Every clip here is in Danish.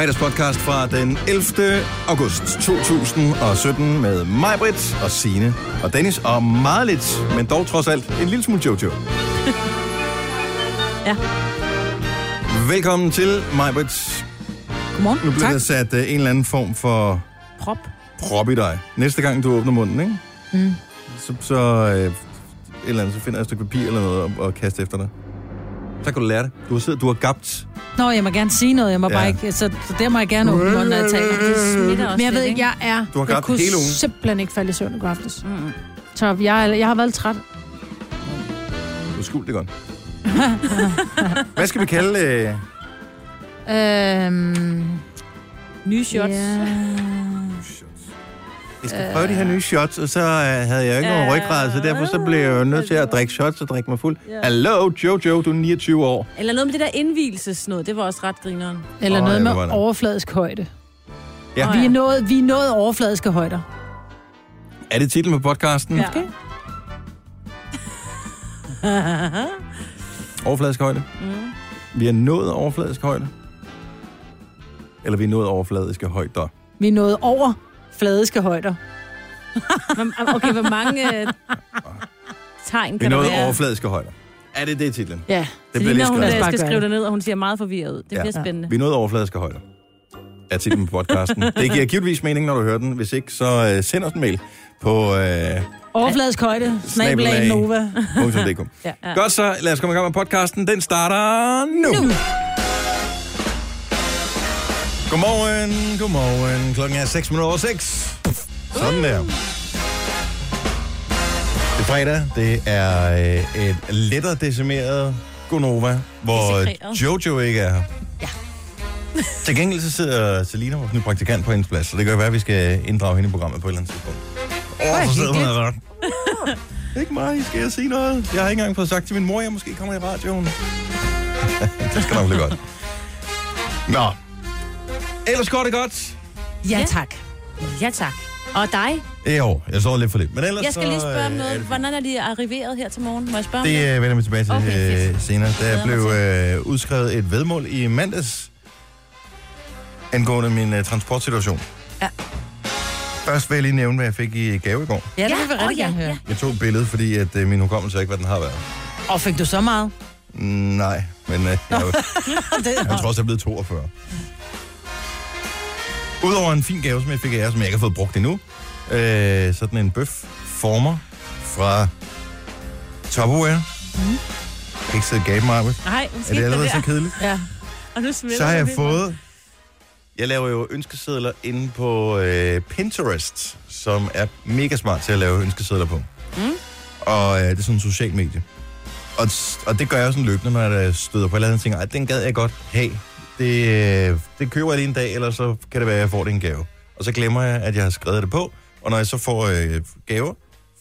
Fredagspodcast fra den 11. august 2017 med mig, Britt og Sine og Dennis og meget lidt, men dog trods alt en lille smule Jojo. Ja. Velkommen til mig, Britt. Godmorgen. Nu bliver tak. der sat uh, en eller anden form for Prop. prop i dig. Næste gang du åbner munden, ikke? Mm. Så, så, uh, et eller andet, så finder jeg et stykke papir eller noget og, og kaste efter dig. Så kan du lære det. Du har, siddet, du har gabt Nå, jeg må gerne sige noget, jeg må Ja. bare ikke, så, så der må jeg gerne åbne munden, når jeg taler. Det smitter også Men jeg ved ikke, jeg er... Du har jeg gabt kunne hele ugen. simpelthen ikke falde i søvn i går aftes. Mm. Så jeg, jeg har været lidt træt. Du skjult det godt. Hvad skal vi kalde... Øh... Øhm, Nye shots. Ja. Jeg skal prøve de her nye shots, og så øh, havde jeg ikke nogen ryggrad, så derfor så blev jeg jo nødt til at drikke shots og drikke mig fuld. Hallo, Jojo, du er 29 år. Eller noget med det der indvielsesnod, det var også ret grineren. Eller noget ja, med overfladisk højde. Ja. Vi er nået, vi er nået overfladiske højder. Er det titlen på podcasten? Ja. Okay. Overfladisk højde. mm. Vi er nået overfladisk højde. Eller vi er nået overfladiske højder. Vi er nået over fladiske højder. Okay, hvor mange øh, tegn kan er der nået være? overfladiske højder. Er det det titlen? Ja. Det bliver lige hun skrevet. øh, skal skrive det. det ned, og hun ser meget forvirret ud. Det Ja. bliver spændende. Vi er nået overfladiske højder. Er titlen på podcasten. Det giver givetvis mening, når du hører den. Hvis ikke, så øh, send os en mail på øh, Overfladisk højde. Snabelag. Nova. Ja. Ja. Godt så, lad os komme i gang med podcasten. Den starter nu. nu. Godmorgen, godmorgen. Klokken er 6 minutter over 6. Sådan der. Det er fredag. Det er øh, et lettere decimeret Gonova, hvor. Jojo ikke er her. Ja. Til gengæld så sidder Selina, vores nye praktikant, på hendes plads, så det kan være, at vi skal inddrage hende i programmet på et eller andet tidspunkt. Åh, så sidder hun her. Ikke mig, skal jeg sige noget? Jeg har ikke engang fået sagt til min mor, at jeg måske kommer i radioen. det skal nok blive godt. Nå. Ellers går det godt. Ja, Ja. tak. Ja, tak. Og dig? Jo, jeg sover lidt for lidt. Men ellers Jeg skal lige spørge om øh, er noget. Hvordan er de arriveret her til morgen? Må jeg spørge om Det øh, vender vi tilbage til Okay, okay, fedt. øh, senere. Der blev øh, udskrevet et vedmål i mandags angående min øh, transportsituation. Ja. Først vil jeg lige nævne, hvad jeg fik i gave i går. Ja, det Ja, vil vi åh, rigtig ja, gerne høre. ja. Jeg tog et billede, fordi at, øh, min hukommelse er ikke, hvad den har været. Og fik du så meget? Mm, Nej, men øh, jeg, jeg, det, jeg tror også, jeg er blevet 42. Udover en fin gave, som jeg fik af jer, som jeg ikke har fået brugt endnu, øh, sådan en bøf former fra Tupperware. Mm. Ikke sidde og gabe mig. Nej, Er det allerede så kedeligt? ja. Og nu Så har jeg fået... Jeg laver jo ønskesedler inde på øh, Pinterest, som er mega smart til at lave ønskesedler på. Mm. Og øh, det er sådan en social medie. Og, og det gør jeg sådan løbende, når jeg støder på et eller andet ting. Ej, den gad jeg godt have. Det, øh, det køber jeg lige en dag, eller så kan det være, at jeg får det en gave. Og så glemmer jeg, at jeg har skrevet det på. Og når jeg så får øh, gaver,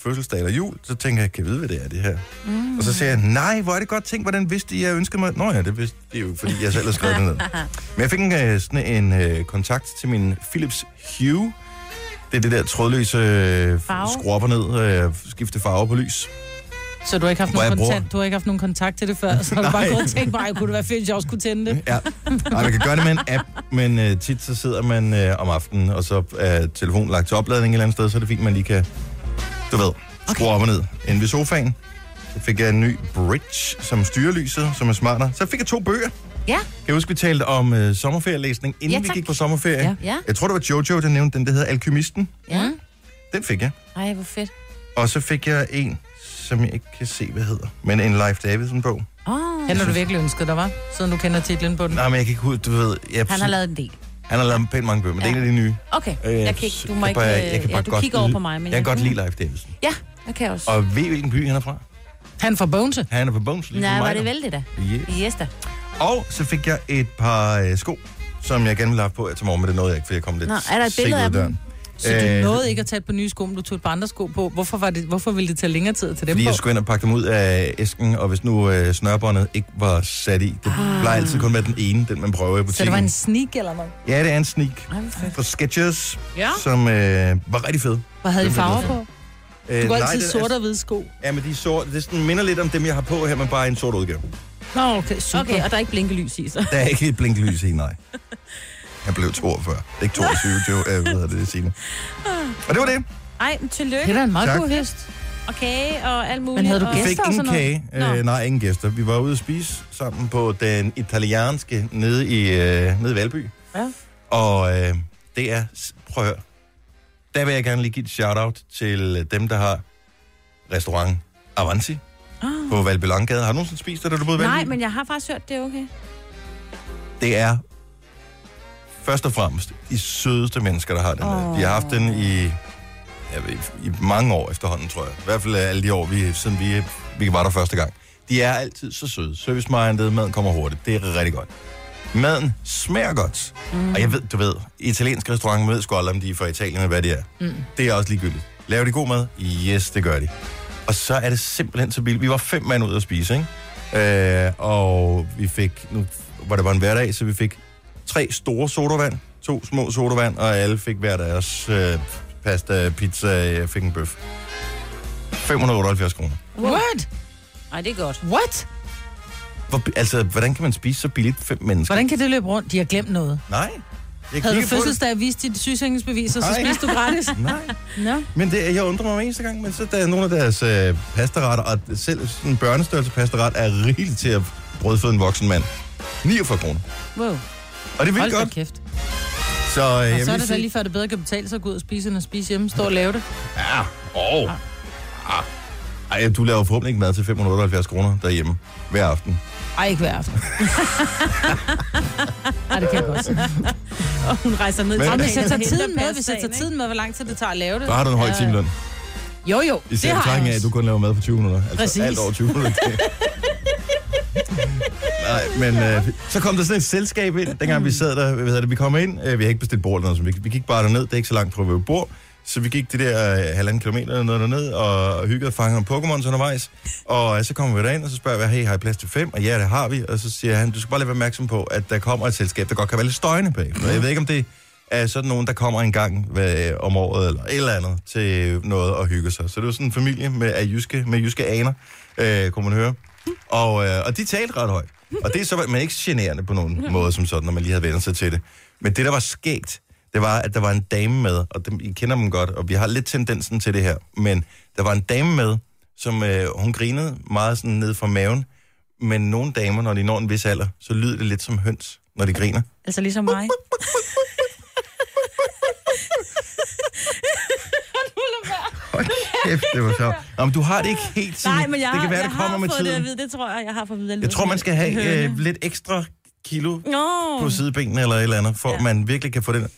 fødselsdag eller jul, så tænker jeg, kan jeg vide, hvad det er, det her? Mm. Og så siger jeg, nej, hvor er det godt tænkt, hvordan vidste I, jeg ønskede mig? Nå ja, det vidste er jo, fordi jeg selv har skrevet det ned. Men jeg fik en, øh, sådan en øh, kontakt til min Philips Hue. Det er det der trådløse øh, Farve. skru op og ned, øh, skifte farve på lys. Så du har ikke haft nogen kontakt, du har ikke haft nogen kontakt til det før, så har du bare gået og tænkt, bare, kunne det være fedt, hvis jeg også kunne tænde det? Ja, Nej, man kan gøre det med en app, men øh, tit så sidder man øh, om aftenen, og så er telefonen lagt til opladning et eller andet sted, så er det fint, man lige kan, du ved, skrue okay. op og ned. Inde ved sofaen, så fik jeg en ny bridge, som styrer lyset, som er smartere. Så fik jeg to bøger. Ja. Kan jeg huske, vi talte om øh, sommerferielæsning, inden Ja, vi gik på sommerferie? Ja. Ja. Jeg tror, det var Jojo, der nævnte den, der hedder Alkymisten. Ja. Den fik jeg. Ej, hvor fedt. Og så fik jeg en, som jeg ikke kan se, hvad hedder, men en Leif Davidson-bog. Oh, Den har du virkelig ønsket dig, var? Siden du kender titlen på den. Nej, men jeg kan ikke huske, du ved... Jeg, han har lavet en del. han har lavet pænt mange bøger, men ja. det er en af de nye. Okay, Øh, jeg kan ikke, du må jeg ikke, bare- øh, jeg kan ja, bare du godt kigger over på mig. Men Jeg kan godt lide Leif Davidson. Ja, jeg kan også. Og ved hvilken by han er fra? Han får Bones. Han er på Bones, lige Nej, var det vel det da? Yeah. Yes da. Og så fik jeg et par øh, sko, som jeg gerne ville have på her til morgen, men det nåede jeg ikke, fordi jeg kom lidt Nå, er der et billede ud af dem? Så du Øh, nåede ikke at tage par nye sko, men du tog et par andre sko på. Hvorfor, var det, hvorfor ville det tage længere tid til dem Fordi på? jeg skulle ind og pakke dem ud af æsken, og hvis nu øh, snørbåndet ikke var sat i, det Ah. plejer altid kun være den ene, den man prøver i butikken. Så det var en sneak eller noget? Ja, det er en sneak fedt. fra Skechers, Ja. som øh, var rigtig fed. Hvad havde I farver på? Øh, Du går nej, altid sort og hvide sko. Ja, men de er sorte. Det sådan, minder lidt om dem, jeg har på her, men bare en sort udgave. Nå, okay, super. Okay, og der er ikke blinkelys i, så. Der er ikke et blinklys i, nej. Han blev 42. Det er ikke 22, jo, øh, hvad hedder det, Signe. Og det var det. Ej, men tillykke. Det er da en meget Tak. god hest. Og kage og alt muligt. Men havde du og... Vi gæster? fik og ingen sådan noget? kage. Øh, Nå. nej, ingen gæster. Vi var ude at spise sammen på den italienske nede i, øh, nede i Valby. Ja. Og øh, det er... Prøv at høre. Der vil jeg gerne lige give et shout-out til dem, der har restaurant Avanti Ah. på Valby Langgade. Har du nogensinde spist det, da du boede i Valby? Nej, men jeg har faktisk hørt, det er okay. Det er først og fremmest de sødeste mennesker, der har den. Oh. De har haft den i, jeg ved, i mange år efterhånden, tror jeg. I hvert fald alle de år, vi, siden vi, vi var der første gang. De er altid så søde. Service-minded, maden kommer hurtigt. Det er rigtig godt. Maden smager godt. Mm. Og jeg ved, du ved, italienske restauranter ved sgu aldrig, om de er fra Italien, eller hvad de er. Mm. Det er også ligegyldigt. Laver de god mad? Yes, det gør de. Og så er det simpelthen så billigt. Vi var fem mand ud at spise, ikke? Øh, og vi fik, nu var det bare en hverdag, så vi fik tre store sodavand, to små sodavand, og alle fik hver deres øh, pasta, pizza, jeg fik en bøf. 578 kroner. What? Nej, det er godt. What? Hvor, altså, hvordan kan man spise så billigt fem mennesker? Hvordan kan det løbe rundt? De har glemt noget. Nej. Jeg Havde du kigger på det. fødselsdag og vist dit sygesikringsbevis, og så Nej. spiste du gratis? Nej. Nå. Men det, jeg undrer mig hver eneste gang, men så der er nogle af deres øh, pastaretter, og selv sådan en børnestørrelse pastaret er rigeligt til at brødføde en voksen mand. 49 kroner. Wow. Og det er vildt Hold godt. kæft. Så, øh, Og så er vil det da sige, lige før, det bedre kan betale sig at gå ud og spise, end at spise hjemme. Stå og lave det. Ja, åh. Ah. Ej, du laver forhåbentlig ikke mad til 578 kroner derhjemme hver aften. Ej, ikke hver aften. Ej, det kan jeg godt sige. Og hun rejser ned Men- Og til hvis jeg tager tiden med, hvis jeg tager tiden med, hvor lang tid det tager at lave det. Så har du en høj Ja. timeløn. Jo, jo. Især det har betragtning af, jeg at du kun laver mad for 20 minutter. Altså Præcis. alt over 20 minutter. Nej, men øh, så kom der sådan et selskab ind, dengang vi sad der, hvad hedder det, vi kom ind, øh, vi har ikke bestilt bord eller noget, så vi, vi gik bare derned, det er ikke så langt fra, hvor vi bor, så vi gik det der øh, halvanden kilometer eller noget derned, og, hyggede og fangede nogle Pokémons undervejs, og øh, så kommer vi derind, og så spørger vi, hey, har I plads til fem? Og ja, det har vi, og så siger han, du skal bare lige være opmærksom på, at der kommer et selskab, der godt kan være lidt støjende bag. Jeg ved ikke, om det er sådan nogen, der kommer en gang hvad, om året, eller et eller andet, til noget at hygge sig. Så det var sådan en familie med, af jyske, med jyske aner, øh, kunne man høre. Og, øh, og de talte ret højt. Og det er så, men ikke generende på nogen måde som sådan, når man lige havde vendt sig til det. Men det, der var skægt, det var, at der var en dame med, og dem, I kender dem godt, og vi har lidt tendensen til det her, men der var en dame med, som øh, hun grinede meget sådan ned fra maven, men nogle damer, når de når en vis alder, så lyder det lidt som høns, når de griner. Altså ligesom mig. Hold kæft, det var sjovt. Nå, men du har det ikke helt sådan. Nej, men jeg, det kan være, jeg det kommer har med fået det tiden. at vide. Det tror jeg, jeg har fået at vide. Jeg tror, man skal have øh, lidt ekstra kilo Nå. på sidebenene eller et eller andet, for. Ja. man virkelig kan få den.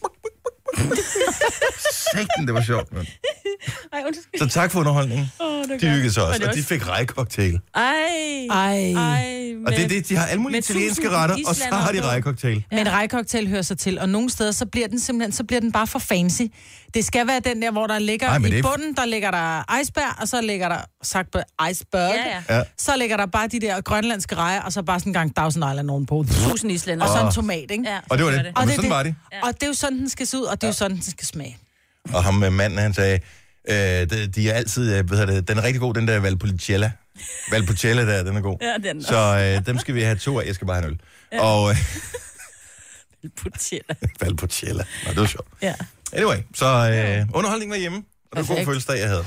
Sægten, det var sjovt, mand. Ej, undskyld. Så tak for underholdningen. Er De hyggede sig Og også, er og de fik rejcocktail. Ej. Ej. Ej. Og det er det, de har alle mulige italienske retter, og så har de på. rejcocktail. Men rejcocktail hører sig til, og nogle steder, så bliver den simpelthen, så bliver den bare for fancy. Det skal være den der, hvor der ligger Ej, i det bunden, der ligger der iceberg, og så ligger der, sagt på iceberg, Ja, ja. Ja. så ligger der bare de der grønlandske rejer, og så bare sådan en gang Thousand Island ovenpå. Tusind islænder. Og så en tomat, ikke? Ja, Og det var det. Og Og det, sådan det, var det. Og det er jo sådan, den skal se ud, og det er jo sådan, den skal smage. Og ham med manden, han sagde, øh, de, de er altid, øh, hvad hedder det, den er rigtig god, den der Valpolicella. Valpolicella der, den er god. Ja, den er Så øh, dem skal vi have to af. Jeg skal bare have en øl. Ja. Og øh, Putella. Valpolicella. Nå, det var sjovt. Ja. Anyway, så øh, underholdningen var hjemme. Og det var en god fødselsdag, jeg havde.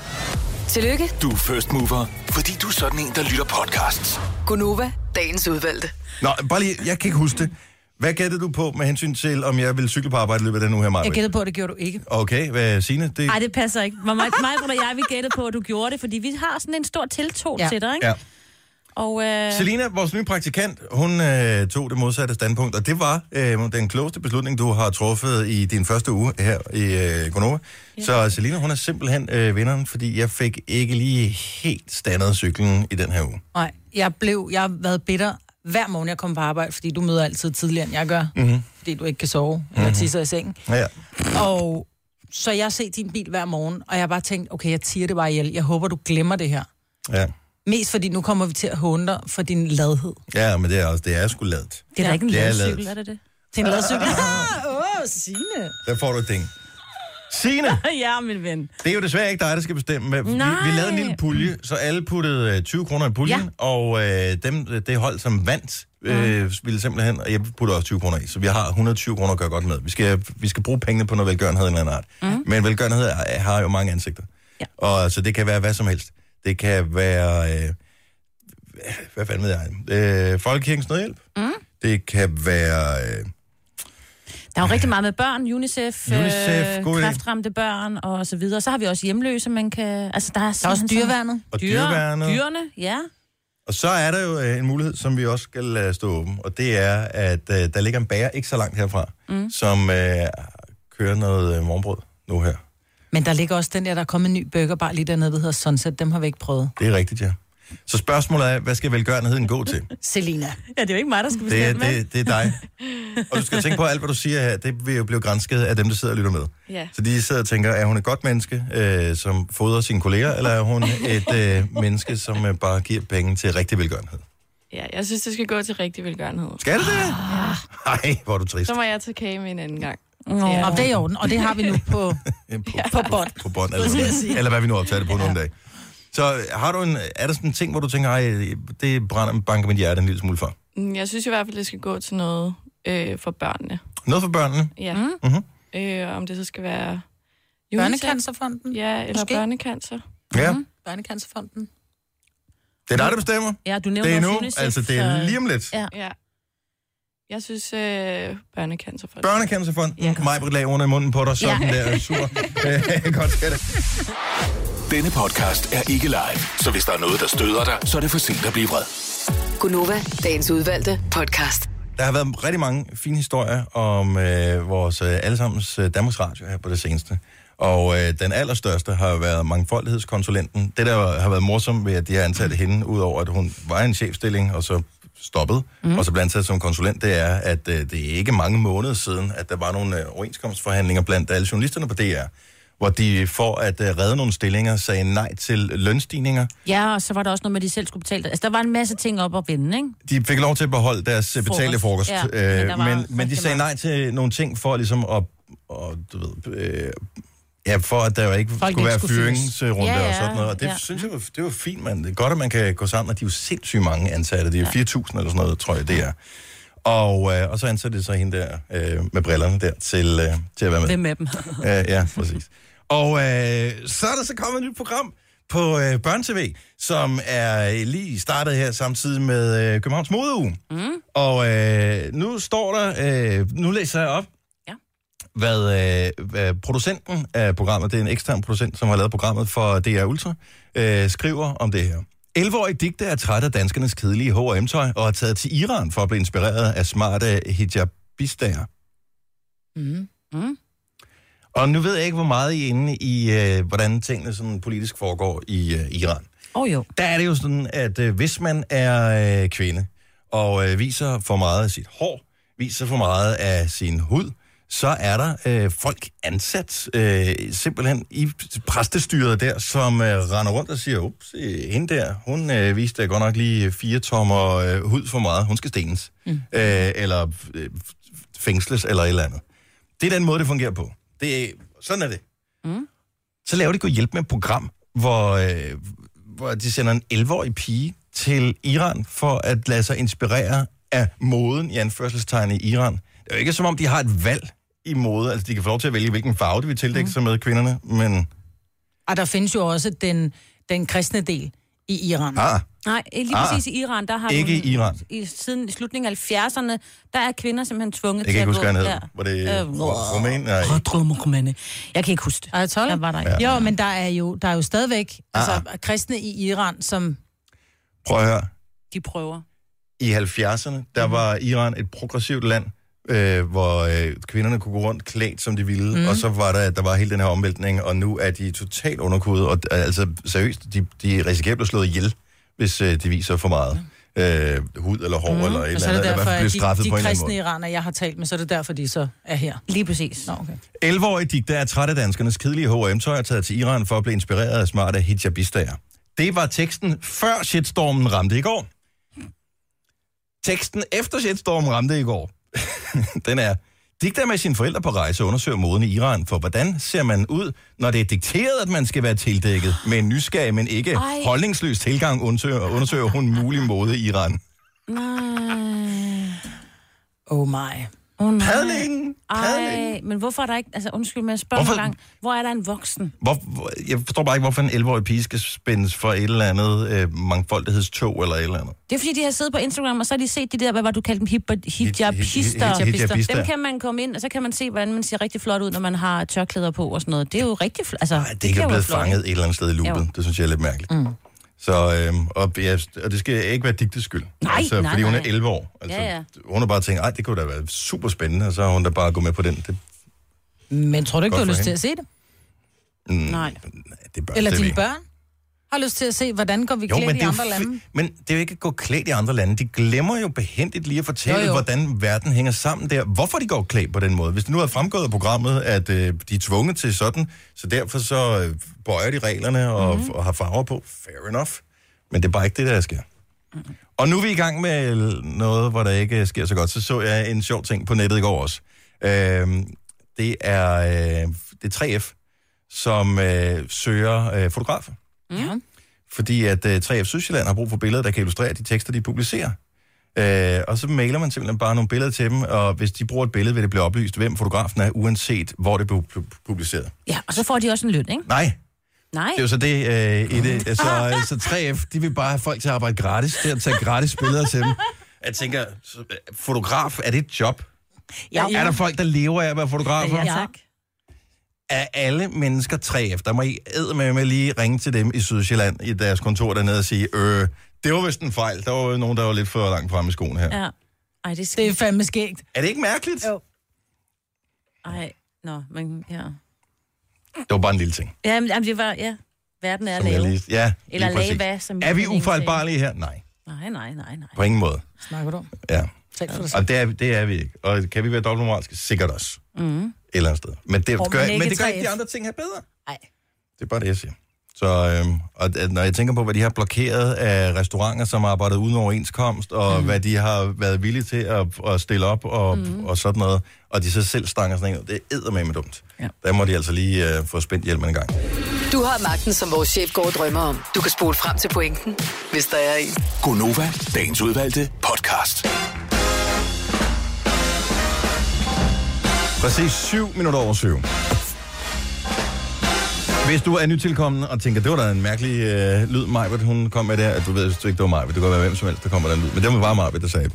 Tillykke, Du er first mover, fordi du er sådan en, der lytter podcasts. Gunova, dagens udvalgte. Nå, bare lige, jeg kan ikke huske det. Hvad gættede du på med hensyn til, om jeg vil cykle på arbejde i løbet af den uge her, Maja? Jeg gættede på, at det gjorde du ikke. Okay, hvad Signe? Det... Nej, det passer ikke. Mig, mig, mig og jeg, vi gættede på, at du gjorde det, fordi vi har sådan en stor tiltro Ja. til dig, ikke? Ja. Og øh, Selina, vores nye praktikant, hun øh, tog det modsatte standpunkt, og det var øh, den klogeste beslutning, du har truffet i din første uge her i øh, Gonova. Ja. Så Selina, hun er simpelthen øh, vinderen, fordi jeg fik ikke lige helt standet cyklen i den her uge. Nej, jeg blev, jeg har været bitter hver morgen, jeg kommer på arbejde, fordi du møder altid tidligere, end jeg gør. Mhm. Mm-hmm. Fordi du ikke kan sove, mm-hmm. eller tisser i sengen. Ja. Og så jeg har set din bil hver morgen, og jeg har bare tænkt, okay, jeg tiger det bare ihjel. Jeg håber, du glemmer det her. ja. Mest fordi nu kommer vi til at håne dig for din ladhed. Ja, men det er også, det er sgu lavet. det er da ikke en Det er ladcykel, er det det? Det er en ladcykel. Ah, åh, Signe. Der får du et ding. Signe, ja, min ven. det er jo desværre ikke dig, der skal bestemme. Vi, vi Nej. lavede en lille pulje, så alle puttede øh, 20 kroner i puljen, Ja. og øh, dem, det hold, som vandt, øh, ville simpelthen, og jeg putter også 20 kroner i, så vi har 120 kroner at gøre godt med. Vi skal, vi skal bruge pengene på noget velgørenhed af en eller anden art. Mm. Men velgørenhed er- har jo mange ansigter. Ja. Og så det kan være hvad som helst. Det kan være, øh, hvad fanden ved jeg, øh, Folkekirkens Nødhjælp. Mm. Det kan være... Øh, Der er jo rigtig meget med børn, UNICEF, UNICEF, god idé. kræftramte børn og så videre. Så har vi også hjemløse, man kan... Altså, der er, Der er også dyreværnet. og Dyre, dyreværnet. Dyrene, ja. Og så er der jo øh, en mulighed, som vi også skal lade stå åben, og det er, at øh, der ligger en bager ikke så langt herfra, mm. som øh, kører noget øh, morgenbrød nu her. Men der ligger også den der, der er kommet en ny burgerbar lige dernede, der hedder Sunset. Dem har vi ikke prøvet. Det er rigtigt, ja. Så spørgsmålet er, hvad skal velgørenheden gå til? Selina. Ja, det er jo ikke mig, der skal Det, er- bestemme. det, det er dig. Og du skal tænke på, at alt, hvad du siger her, det vil jo blive grænsket af dem, der sidder og lytter med. Ja. Så de sidder og tænker, er hun et godt menneske, øh, som fodrer sine kolleger, eller er hun et øh, menneske, som øh, bare giver penge til rigtig velgørenhed? Ja, jeg synes, det skal gå til rigtig velgørenhed. Skal det det? Nej, hvor er du trist. Så må jeg tage kage med en anden gang. Nå. Ja. Og det er i orden, og det har vi nu på, På, på bånd. på bånd, eller, eller hvad vi nu optager det på nogle dage. Så har du en, er der sådan en ting, hvor du tænker, ej, det brænder, banker mit hjerte en lille smule for? Mm, Jeg synes i hvert fald, det skal gå til noget øh, for børnene. Noget for børnene? Ja. Mm. Mhm. Øh, om det så skal være... UNICEF, Børnecancerfonden. Ja, eller Måske. børnecancer. Ja, Mm. Børnecancerfonden. det er dig, der bestemmer. Ja, du nævnte Det er nu, UNICEF, altså det er lige om lidt. Ja. Ja. Jeg synes, øh, børnecancerfonden. Børnecancerfonden. Ja. Mig på lag under i munden på dig, sådan Ja. der. Super. Øh, Godt skal det. Denne podcast er ikke live, så hvis der er noget, der støder dig, så er det for sent at blive vred. Gunova, dagens udvalgte podcast. Der har været rigtig mange fine historier om øh, vores øh, allesammens øh, Danmarks Radio her på det seneste. Og øh, den allerstørste har været mangfoldighedskonsulenten. Det, der har været morsomt ved, at de har ansat hende, udover at hun var i en chefstilling, og så stoppede, mm. og så blev ansat som konsulent, det er, at øh, det er ikke mange måneder siden, at der var nogle øh, overenskomstforhandlinger blandt alle journalisterne på DR, hvor de for at øh, redde nogle stillinger sagde nej til lønstigninger. Ja, og så var der også noget med, at de selv skulle betale. Altså, der var en masse ting op at vinde, ikke? De fik lov til at beholde deres frokost. betalte frokost, Ja, ja, men øh, men, rigtig men de sagde nej til nogle ting for ligesom at, og, du ved, øh, ja, for at der jo ikke Folk skulle ikke være skulle fyringsrunde Ja, og ja, sådan noget. Og det ja. synes jeg, var, det var fint, man. Det er godt, at man kan gå sammen, og de er jo sindssygt mange ansatte. Det er jo 4.000 eller sådan noget, tror jeg, det er. Og, øh, og så ansatte de så hende der øh, med brillerne der til, øh, til at være med. Hvem af dem? Øh, ja, præcis. Og øh, så er der så kommet et nyt program på øh, Børn-TV, som er lige startet her samtidig med øh, Københavns Modeuge. Mm. Og øh, nu står der, øh, nu læser jeg op, Ja. hvad, øh, hvad producenten af programmet, det er en ekstern producent, som har lavet programmet for DR Ultra, øh, skriver om det her. 11-årig digte er træt af danskernes kedelige H&M-tøj og har taget til Iran for at blive inspireret af smarte hijabistager. Mm. Mm. Og nu ved jeg ikke, hvor meget I er inde i, øh, hvordan tingene sådan politisk foregår i øh, Iran. Oh, jo. Der er det jo sådan, at øh, hvis man er øh, kvinde, og øh, viser for meget af sit hår, viser for meget af sin hud, så er der øh, folk ansat øh, simpelthen i præstestyret der, som øh, render rundt og siger, ups, øh, hende der, hun øh, viste godt nok lige fire tommer øh, hud for meget, hun skal stenes. Mm. Øh, eller øh, fængsles, eller et eller andet. Det er den måde, det fungerer på. Det er, sådan er det. Mm. Så laver de gå hjælp med et program, hvor, øh, hvor de sender en 11-årig pige til Iran for at lade sig inspirere af moden i anførselstegn i Iran. Det er jo ikke som om, de har et valg i mode. Altså, de kan få lov til at vælge, hvilken farve de vil tildække mm. sig med kvinderne, men... Og der findes jo også den, den kristne del i Iran. Ah, Nej, lige Ah. præcis i Iran, der har Ikke du, i Iran. I, siden slutningen af 70'erne, der er kvinder simpelthen tvunget jeg til kan ikke at huske, hvad gå... han hed. Var det Øh. Jeg kan ikke huske det. Jeg var der ikke. Jo, men der er jo, der er jo stadigvæk Ah. altså, kristne i Iran, som... Prøv at høre. De prøver. I 70'erne, der var Iran et progressivt land, øh, hvor øh, kvinderne kunne gå rundt klædt, som de ville, mm. og så var der, der var hele den her omvæltning, og nu er de totalt underkudet, og øh, altså seriøst, de, de risikerer at blive slået ihjel, hvis øh, de viser for meget øh, hud eller hår, mm. eller et Og eller så er andet, det eller i hvert derfor, at de, straffet de på en eller anden kristne iraner, jeg har talt med, så er det derfor, de så er her. Lige præcis. Nå, okay. 11-årig digter er træt af danskernes kedelige H&M-tøj og taget til Iran for at blive inspireret af smarte hijabistager. Det var teksten før shitstormen ramte i går. Teksten efter shitstormen ramte i går, den er, gik der med sine forældre på rejse og undersøger moden i Iran, for hvordan ser man ud, når det er dikteret, at man skal være tildækket med en nysgerrig, men ikke Ej. holdningsløs tilgang, undersøger, undersøger hun mulig mode i Iran. Nej. Oh my. Oh, nej. Padling! Padling! Ej, men hvorfor er der ikke... Altså, undskyld, men jeg spørger Hvorfor- gang. Hvor er der en voksen? Hvor, hvor, jeg forstår bare ikke, hvorfor en 11-årig pige skal spændes for et eller andet øh, mangfoldighedstog eller et eller andet. Det er fordi, de har siddet på Instagram, og så har de set de der, hvad var du kaldte dem, hijabister. Hij- hijabister. Dem kan man komme ind, og så kan man se, hvordan man ser rigtig flot ud, når man har tørklæder på og sådan noget. Det er jo rigtig flot. Altså, Nej, det er ikke jo blevet flot, fanget et eller andet sted i loopet. Jo. Det synes jeg er lidt mærkeligt. Mm. Så, øhm, og, ja, og det skal ikke være digtes skyld. Nej, altså, nej, Fordi hun er nej. 11 år. Altså, Ja, ja. Hun har bare tænkt, ej, det kunne da være super spændende, og så har hun da bare gået med på den. Det, Men tror du ikke, du har lyst til hende. at se det? mm, Nej. det bør Eller dine ikke. børn har lyst til at se, hvordan går vi Jo, klædt i andre lande? men det er jo ikke at gå klædt i andre lande. De glemmer jo behendigt lige at fortælle, Jo, jo. hvordan verden hænger sammen der. Hvorfor de går klædt på den måde. Hvis det nu er fremgået af programmet, at øh, de er tvunget til sådan, så derfor så øh, bøjer de reglerne og, mm-hmm. og har farver på. Fair enough. Men det er bare ikke det, der sker. Mm-hmm. Og nu er vi i gang med noget, hvor der ikke sker så godt. Så så jeg en sjov ting på nettet i går også. Øh, det, er, øh, det er 3F, som øh, søger øh, fotografer. Ja. Fordi at uh, 3F Sydsjælland har brug for billeder, der kan illustrere de tekster, de publicerer. Uh, og så mailer man simpelthen bare nogle billeder til dem, og hvis de bruger et billede, vil det blive oplyst, hvem fotografen er, uanset hvor det blev pu- publiceret. Ja, og så får de også en løn, ikke? Nej, Nej. det er jo så det uh, i det. Så, så 3F, de vil bare have folk til at arbejde gratis, til at tage gratis billeder til dem. Jeg tænker, øh, fotograf, er det et job? Ja, Er der folk, der lever af at være fotografer? Ja, tak. Er alle mennesker 3F. Der må I med med lige ringe til dem i Sydsjælland i deres kontor dernede og sige, øh, det var vist en fejl. Der var jo nogen, der var lidt for langt frem i skoen her. Ja. Ej, det er Det skidt. er fandme skægt. Er det ikke mærkeligt? Jo. Ej, nå, men ja. Det var bare en lille ting. Ja, men jamen, det var, ja. Verden er lave. lige, ja, Eller lige lave hvad, som Er vi ufejlbarlige her? Nej, Nej, nej, nej, nej. på ingen måde. Snakker du om? Ja. Tal for selv. Og det er, det er vi ikke. Og kan vi være dobbeltmoralske? Sikkert også. Mm. Et eller andet sted. Men det, Åh, gør, men det gør ikke 3F. de andre ting her bedre. Nej. Det er bare det, jeg siger. Så øhm, og, når jeg tænker på, hvad de har blokeret af restauranter, som har arbejdet uden overenskomst, og mm. hvad de har været villige til at, at stille op og, mm. og sådan noget, og de så selv stanger sådan ud, det er med med dumt. Ja. Der må de altså lige øh, få spændt hjelmen en gang. Du har magten, som vores chef går og drømmer om. Du kan spole frem til pointen, hvis der er en. Gonova, dagens udvalgte podcast. Præcis 7 minutter over 7. Hvis du er nytilkommen og tænker, det var da en mærkelig øh, lyd, Majbert, hun kom med der, at du ved, hvis du ikke, det var Majbert, det godt være hvem som helst, der kommer der en lyd, men det var bare Majbert, der sagde,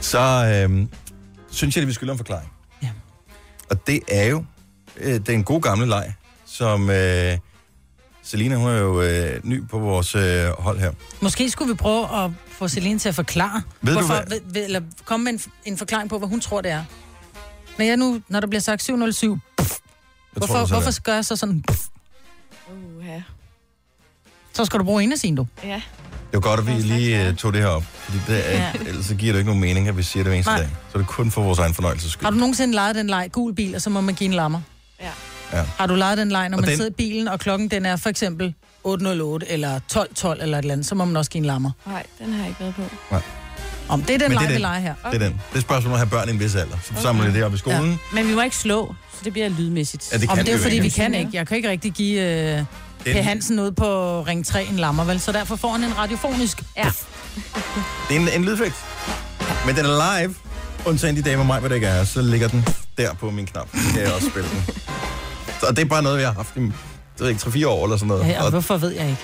så øh, synes jeg, at vi skylder en forklaring. Ja. Og det er jo øh, den gode gamle leg, som øh, Selina, hun er jo øh, ny på vores øh, hold her. Måske skulle vi prøve at få Celine til at forklare, Ved du hvorfor, hvad- ved, eller komme med en, en forklaring på, hvad hun tror, det er. Når, jeg nu, når der bliver sagt 707, Jeg hvorfor, tror, hvorfor sådan. gør jeg så sådan, Uh, ja. så skal du bruge en af sine, du. ja. Det var godt, at vi lige uh, tog det her op, fordi det er, ja. Ja. ellers så giver det ikke nogen mening, at vi siger det hver eneste Nej. dag. Så er det kun for vores egen fornøjelses skyld. Har du nogensinde lejet den leg, gul bil, og så må man give en lammer? Ja. Ja. Har du lejet den leg, når Og man den- sidder i bilen, og klokken den er for eksempel 808 eller 1212 eller et eller andet, så må man også give en lammer. Nej, den har jeg ikke været på. Om det er den Men det er leg, vi den. leger her. Det er den. Det er spørgsmålet om at have børn i en vis alder. Så samler de det op i skolen. Ja. Men vi må ikke slå, så det bliver lydmæssigt. Ja, det Om kan det er jo fordi, vi kan ikke. Jeg kan ikke rigtig give øh, Per Hansen ud på Ring 3 en lammer, vel? Så derfor får han en radiofonisk. Ja. Det er en, en lydeffekt. Men den er live. Undtagen de damer mig, hvad det ikke er, så ligger den der på min knap. Så kan jeg også spille den. Så det er bare noget, vi har haft i det ved ikke, 3-4 år eller sådan noget. Ja, og og hvorfor ved jeg ikke?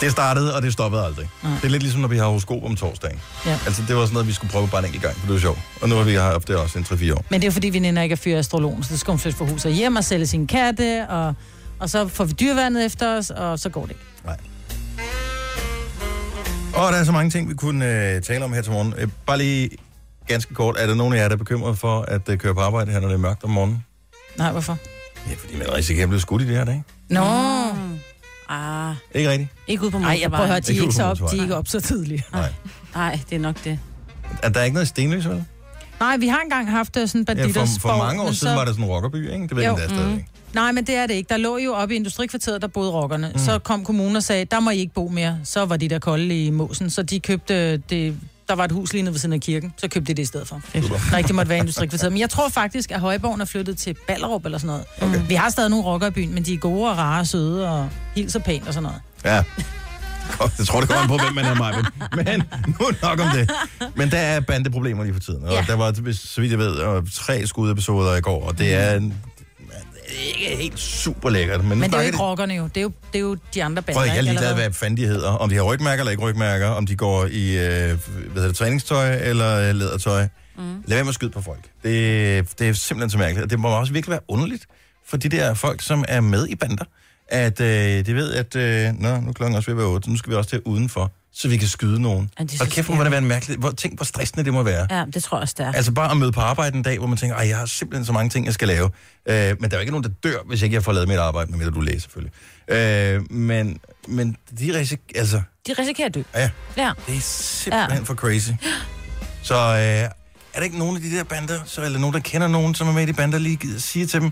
det startede, og det stoppede aldrig. Nej. Det er lidt ligesom, når vi har horoskop om torsdagen. Ja. Altså, det var sådan noget, vi skulle prøve bare en enkelt gang, for det var sjovt. Og nu har vi haft det også en 3-4 år. Men det er fordi, vi nænder ikke er fyre astrologen, så det skal hun flytte fra huset hjem og sælge sin katte, og, og så får vi dyrvandet efter os, og så går det ikke. Nej. Og der er så mange ting, vi kunne øh, tale om her til morgen. Øh, bare lige ganske kort. Er der nogen af jer, der er bekymret for at øh, køre på arbejde her, når det er mørkt om morgenen? Nej, hvorfor? Ja, fordi man risikerer at blive skudt i det her dag. Nå, Ah, Ikke rigtigt? ikke ud på nej, jeg prøver at høre, de er Ikke ikke så op, de er ikke op så tidligt. Nej. Nej, det er nok det. Er der ikke noget stenløs, vel? Nej, vi har engang haft øh, sådan Ja, banditters for, for mange år siden var det sådan en rockerby, ikke? Det ved Jo, jeg, der er stadigvæk. Nej, men det er det ikke. Der lå jo oppe i industrikvarteret, der boede rockerne. Mm. Så kom kommunen og sagde, der må I ikke bo mere. Så var de der kolde i måsen, så de købte det, der var et hus lige nede ved siden af kirken, så købte de det i stedet for. Der ikke måtte være industrikvarteret. Men jeg tror faktisk, at Højborgen er flyttet til Ballerup eller sådan noget. Okay. Vi har stadig nogle rocker i byen, men de er gode og rare og søde og hilser pænt og sådan noget. Ja. Godt, Jeg tror, det kommer an på, hvem man er, Maja. Men nu nok om det. Men der er bandeproblemer lige for tiden. Og Ja. der var, så vidt jeg ved, tre skudepisoder i går, og det er, en, det er ikke helt super lækkert. Men, Men det er jo ikke rockerne jo. Det er jo, det er jo de andre bander. Prøv, jeg er ligeglad, hvad fanden de hedder. Om de har rygmærker eller ikke rygmærker. Om de går i øh, hvad hedder det, træningstøj eller øh, lædertøj. Mm. Lad være med at skyde på folk. Det, det er simpelthen så mærkeligt. Og det må også virkelig være underligt for de der folk, som er med i bander. At øh, de ved, at øh, nå, nu er klokken også ved at være 8, så nu skal vi også til udenfor, så vi kan skyde nogen. Ja, Og kæft, hvor må det være en mærkelig... Hvor, tænk, hvor stressende det må være. Ja, det tror jeg også, det er. Altså bare at møde på arbejde en dag, hvor man tænker, at jeg har simpelthen så mange ting, jeg skal lave. Øh, men der er jo ikke nogen, der dør, hvis ikke jeg får lavet mit arbejde, medmindre du læser selvfølgelig. Øh, men, men de risik... Altså, De risikerer at dø. ja, Ja. det er simpelthen ja. For crazy. Så øh, er der ikke nogen af de der bander, så, eller nogen, der kender nogen, som er med i de bander, lige gider sige til dem,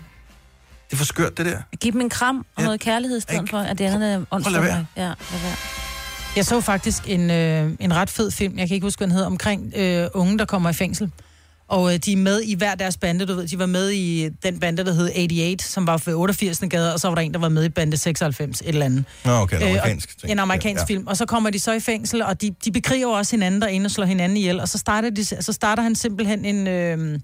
det er for skørt, det der. Giv dem en kram og Ja. noget kærlighed i stedet for, at det andet er være. Ja, lad være. Jeg så faktisk en, øh, en ret fed film, jeg kan ikke huske, hvad den hedder, omkring øh, unge, der kommer i fængsel. Og øh, de er med i hver deres bande, du ved. De var med i den bande, der hed 88, som var for 88. gade, og så var der en, der var med i bande 96, et eller andet. Nå, okay, en Øh, og- amerikansk. En amerikansk ja. ja. film. Og så kommer de så i fængsel, og de, de bekriger jo også hinanden derinde og slår hinanden ihjel. Og så starter, de, så starter han simpelthen en, øh,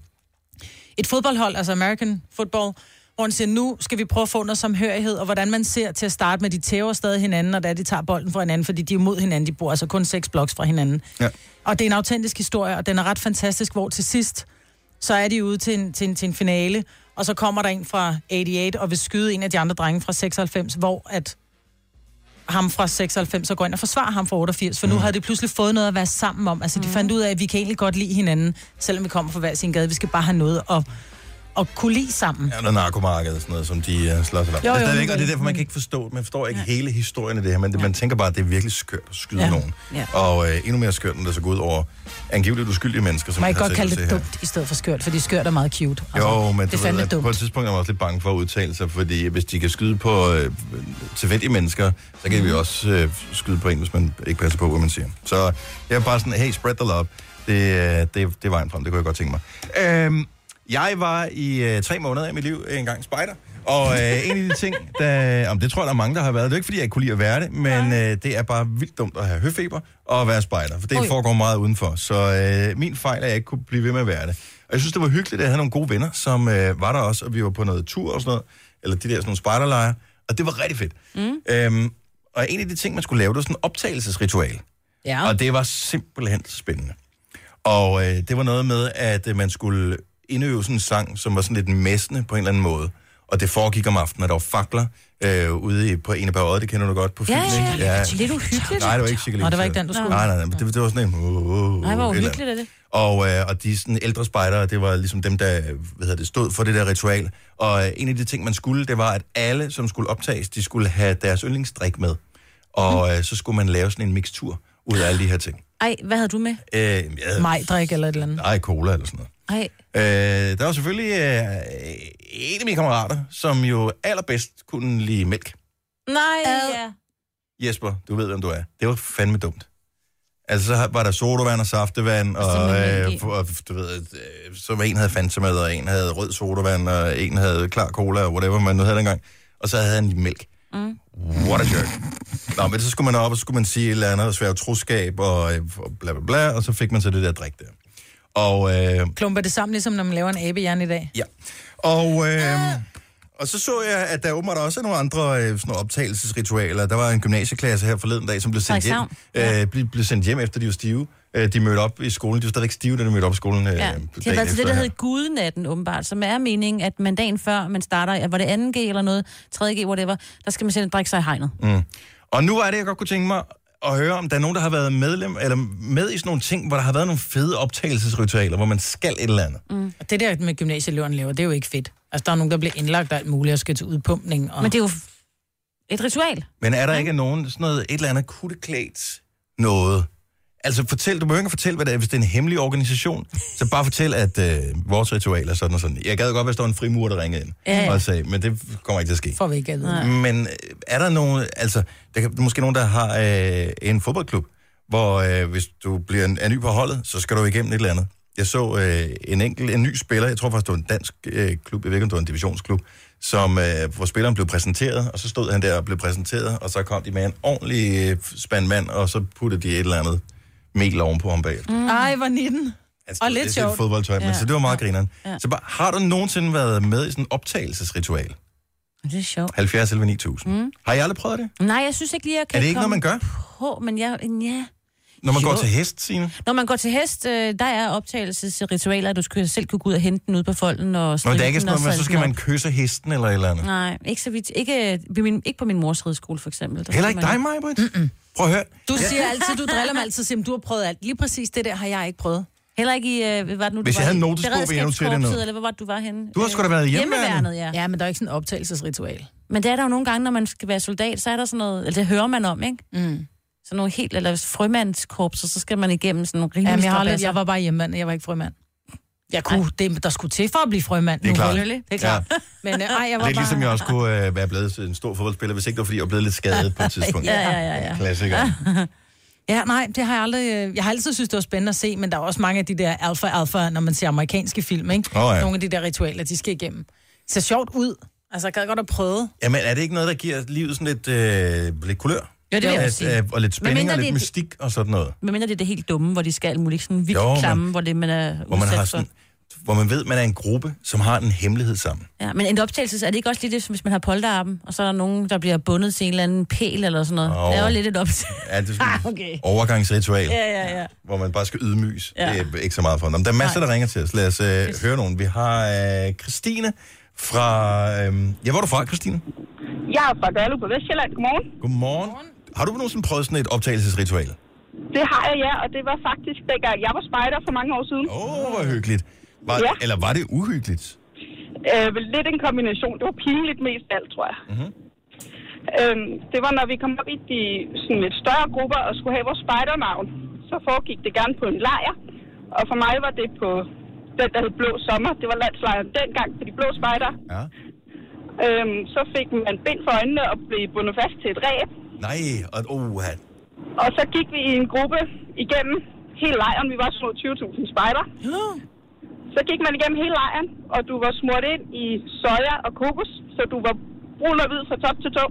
et fodboldhold, altså American Football, hvor han siger, nu skal vi prøve at få noget samhørighed, og hvordan man ser til at starte med, de tæver stadig hinanden, og da de tager bolden fra hinanden, fordi de er mod hinanden, de bor altså kun seks bloks fra hinanden. Ja. Og det er en autentisk historie, og den er ret fantastisk, hvor til sidst, så er de ude til en, til en, til en finale, og så kommer der en fra 88 og vil skyde en af de andre drenge fra 96, hvor at ham fra 96 og går ind og forsvarer ham fra 88, for nu havde de pludselig fået noget at være sammen om. Altså, de fandt ud af, at vi kan egentlig godt lide hinanden, selvom vi kommer fra hver sin gade. Vi skal bare have noget at, at kunne lide sammen. Ja, noget narkomarked og sådan noget, som de uh, slår sig op. Jo, jo, men og det er derfor, man kan ikke forstå Man forstår ikke hele historien af det her, men det, man tænker bare, at det er virkelig skørt at skyde Ja. ja. nogen. Ja. Og uh, endnu mere skørt, når det så går ud over angiveligt uskyldige mennesker, som Man kan godt kalde det her. dumt i stedet for skørt, fordi skørt er meget cute. Jo, men det ved, at på et dumt. tidspunkt er man også lidt bange for at udtale sig, fordi hvis de kan skyde på øh, tilfældige mennesker, så kan Mhm. vi også øh, skyde på en, hvis man ikke passer på, hvad man siger. Så jeg er bare sådan, hey, spread the love. Det, øh, det, det er vejen frem, det kunne jeg godt tænke mig. Øhm, jeg var i øh, tre måneder af mit liv engang spejder, og øh, en af de ting, der, om det tror jeg, der er mange, der har været, det er ikke, fordi jeg ikke kunne lide at være det, men øh, det er bare vildt dumt at have høfeber og være spejder, for det Oj. foregår meget udenfor. Så øh, min fejl er, at jeg ikke kunne blive ved med at være det. Og jeg synes, det var hyggeligt, at jeg havde nogle gode venner, som øh, var der også, og vi var på noget tur og sådan noget, eller de der sådan nogle spejderlejre, og det var rigtig fedt. Mm. Øhm, og en af de ting, man skulle lave, det var sådan en optagelsesritual. Ja. Og det var simpelthen spændende. Og øh, det var noget med, at øh, man skulle indøve sådan en sang, som var sådan lidt messende på en eller anden måde. Og det foregik om aftenen, at der var fakler øh, ude i, på en af parøjet, det kender du godt på Ja, film, ja, ikke? ja. Lidt uhyggeligt. Nej, det var ikke sikkert. Nå, det var ikke den, du skulle. Nej, nej, nej, det, det var sådan en... Uh, uh, Nej, hvor uhyggeligt er det. Og, øh, og de sådan, ældre spejdere, det var ligesom dem, der hvad hedder det, stod for det der ritual. Og øh, en af de ting, man skulle, det var, at alle, som skulle optages, de skulle have deres yndlingsdrik med. Og øh, så skulle man lave sådan en mixtur ud af alle de her ting. Ej, hvad havde du med? Øh, jeg havde, Majdrik eller et eller andet. Nej, cola eller sådan noget. Ej, Øh, der var selvfølgelig øh, en af mine kammerater, som jo allerbedst kunne lide mælk. nej, ja. Jesper, du ved, hvem du er. Det var fandme dumt. Altså, så var der sodavand og saftevand, og, i. øh, og du ved, øh, så var en havde Fanta med, og en havde rød sodavand, og en havde klar cola, og whatever man nu havde dengang. Og så havde han lige mælk. Mm. What a jerk. Nå, men så skulle man op, og så skulle man sige et eller andet, og svære troskab, og, øh, og bla bla bla, og så fik man så det der drik der. Og øh, Klumper det sammen, ligesom når man laver en abehjerne i dag. Ja. Og, øh, og så så jeg, at der åbenbart også er nogle andre øh, sådan nogle optagelsesritualer. Der var en gymnasieklasse her forleden dag, som blev sendt hjem, Frederikshavn. øh, blev, blev sendt hjem efter de var stive. Øh, de mødte op i skolen. De var stadig stive, da de mødte op i skolen. Øh, Ja, det har været til det, der hedder gudenatten, åbenbart, som er meningen, at man dagen før, man starter, var det 2G eller noget, 3G, whatever, der skal man selv drikke sig i hegnet. Mm. Og nu er det, jeg godt kunne tænke mig at høre, om der er nogen, der har været medlem, eller med i sådan nogle ting, hvor der har været nogle fede optagelsesritualer, hvor man skal et eller andet. Mm. Og det der med gymnasieeleverne laver, det er jo ikke fedt. Altså, der er nogen, der bliver indlagt og alt muligt og skal til udpumpning. Og... Men det er jo et ritual. Men er der ikke nogen, sådan noget, et eller andet kutteklædt noget? Altså fortæl, du behøver ikke at fortælle, hvad det er, hvis det er en hemmelig organisation. Så bare fortæl, at øh, vores ritual er sådan og sådan. Jeg gad godt, hvis der var en frimur, der ringede ind Ja, ja. og sagde, men det kommer ikke til at ske. Får vi ikke. Nej. Men øh, er der nogen, altså, der er måske nogen, der har øh, en fodboldklub, hvor øh, hvis du bliver en, er ny på holdet, så skal du igennem et eller andet. Jeg så øh, en enkelt, en ny spiller, jeg tror faktisk, det var en dansk øh, klub, jeg ved ikke, om det var en divisionsklub, som, øh, hvor spilleren blev præsenteret, og så stod han der og blev præsenteret, og så kom de med en ordentlig øh, spand mand, og så puttede de et eller andet mel ovenpå ham bag. Mm. Ej, hvor 19. Altså, Og det- lidt det er sjovt. fodboldtøj, men Ja. så det var meget grineren. Ja. Så bare, har du nogensinde været med i sådan en optagelsesritual? Det er sjovt. 70 eller 9000. Mm. Har I aldrig prøvet det? Nej, jeg synes ikke lige, jeg kan Er det ikke noget, man gør? på, men jeg, ja. Når man Jo. går til hest, Signe? Når man går til hest, øh, der er optagelsesritualer, at du skal selv kunne gå ud og hente den ud på folden og Nå, det er ikke sådan og noget, men så skal man kysse hesten eller et eller andet. Nej, ikke så vidt. Ikke, min, ikke på min mors rideskole, for eksempel. Der Heller ikke dig, man- Maja, mm Prøv at høre. Du siger altid, du driller mig altid, siger, du har prøvet alt. Lige præcis det der har jeg ikke prøvet. Heller ikke i, øh, hvad var det nu, Hvis du jeg var havde en notesbog, ville jeg notere det ned. Beredskabskorpset, Eller hvor var det, du var henne? Du har sgu da været i hjemmeværnet. hjemmeværnet. ja. Ja, men der er ikke sådan en optagelsesritual. Men det er der jo nogle gange, når man skal være soldat, så er der sådan noget, eller det hører man om, ikke? Mm. Sådan nogle helt, eller frømandskorpser, så skal man igennem sådan nogle rimelige Jamen, jeg, har aldrig, strabasser. jeg var bare hjemmemand, jeg var ikke frømand. Jeg kunne, det, der skulle til for at blive frømand. Det er klart. Det er klart. Ja. Men øh, ej, jeg var Lidt bare... ligesom jeg også kunne øh, være blevet en stor fodboldspiller, hvis ikke det var, fordi jeg var blevet lidt skadet på et tidspunkt. Ja, ja, ja, ja. Klassiker. Ja, nej, det har jeg aldrig... øh, Jeg har altid synes det var spændende at se, men der er også mange af de der alfa-alfa, når man ser amerikanske film, ikke? Åh, ja. Nogle af de der ritualer, de skal igennem. Det ser sjovt ud. Altså, jeg gad godt at prøve. Jamen, er det ikke noget, der giver livet sådan lidt, øh, lidt kulør? Ja, det vil jeg At, sige. og lidt spænding og det lidt er- mystik og sådan noget. Men mindre det er det helt dumme, hvor de skal alt muligt sådan vildt klamme, hvor det man er Hvor man har for. sådan, hvor man ved, at man er en gruppe, som har en hemmelighed sammen. Ja, men en optagelse, er det ikke også lidt det, som hvis man har polterarmen, og så er der nogen, der bliver bundet til en eller anden pæl eller sådan noget? Åh. Det er jo lidt et optagelse. Ja, det er sådan Ah, okay. overgangsritual, Ja, ja, ja. hvor man bare skal ydmyges. Ja. Det er ikke så meget for dem. Der er masser, der ringer til os. Lad os øh, høre nogen. Vi har øh, Christine fra... Øh, ja, hvor er du fra, Christine? Jeg er fra Gørlev på Vestjylland. Godmorgen. Godmorgen. Har du nogensinde prøvet sådan et optagelsesritual? Det har jeg, ja, og det var faktisk dengang jeg var spejder for mange år siden. Åh, oh, hvor hyggeligt. Var, Ja. Eller var det uhyggeligt? Øh, vel lidt en kombination. Det var pinligt mest alt, tror jeg. Mhm. Øhm, det var, når vi kom op i de sådan lidt større grupper og skulle have vores spejdernavn. Så foregik det gerne på en lejr. Og for mig var det på den, der hed Blå Sommer. Det var landslejren dengang for de blå spejder. Ja. Øhm, så fik man bind for øjnene og blev bundet fast til et ræb. Nej, og oh, Og så gik vi i en gruppe igennem hele lejren. Vi var små 20.000 spejder. Så gik man igennem hele lejren, og du var smurt ind i soja og kokos, så du var brun og hvid fra top til tå.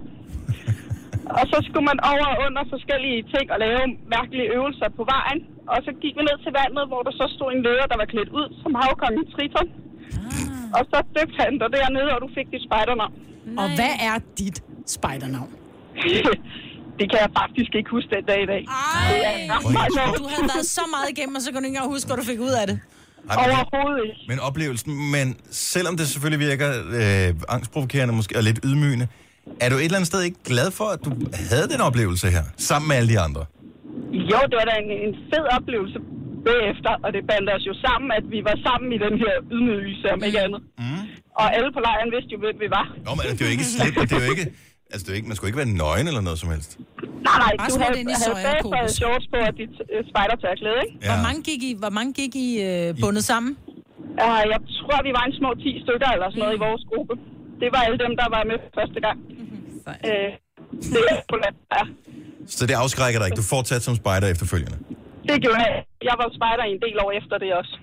og så skulle man over og under forskellige ting og lave mærkelige øvelser på vejen. Og så gik vi ned til vandet, hvor der så stod en leder, der var klædt ud som havkongen Triton. Og så døbte han dig dernede, og du fik dit spejdernavn. Og hvad er dit spejdernavn? det kan jeg faktisk ikke huske den dag i dag. Er meget sjovt. Du havde været så meget igennem, og så kunne du ikke engang huske, hvad du fik ud af det. Ej, men, Overhovedet ikke. men oplevelsen, men selvom det selvfølgelig virker øh, angstprovokerende måske, og lidt ydmygende, er du et eller andet sted ikke glad for, at du havde den oplevelse her, sammen med alle de andre? Jo, det var da en, en fed oplevelse bagefter, og det bandt os jo sammen, at vi var sammen i den her ydmygelse, om ikke andet. Mm. Og alle på lejren vidste jo, hvem vi var. Nå, men det er jo ikke slet, det er jo ikke, altså det er ikke, man skulle ikke være nøgen eller noget som helst. Nej, nej, Bare du havde, ind i havde kokos. shorts på og dit øh, spejdertørklæde, ikke? Ja. Hvor mange gik I, hvor mange gik I øh, bundet sammen? Uh, jeg tror, vi var en små 10 stykker eller sådan noget i vores gruppe. Det var alle dem, der var med første gang. Øh, det er på land, ja. Så det afskrækker dig ikke. Du fortsatte som spejder efterfølgende. Det gjorde jeg. Jeg var spejder i en del år efter det også.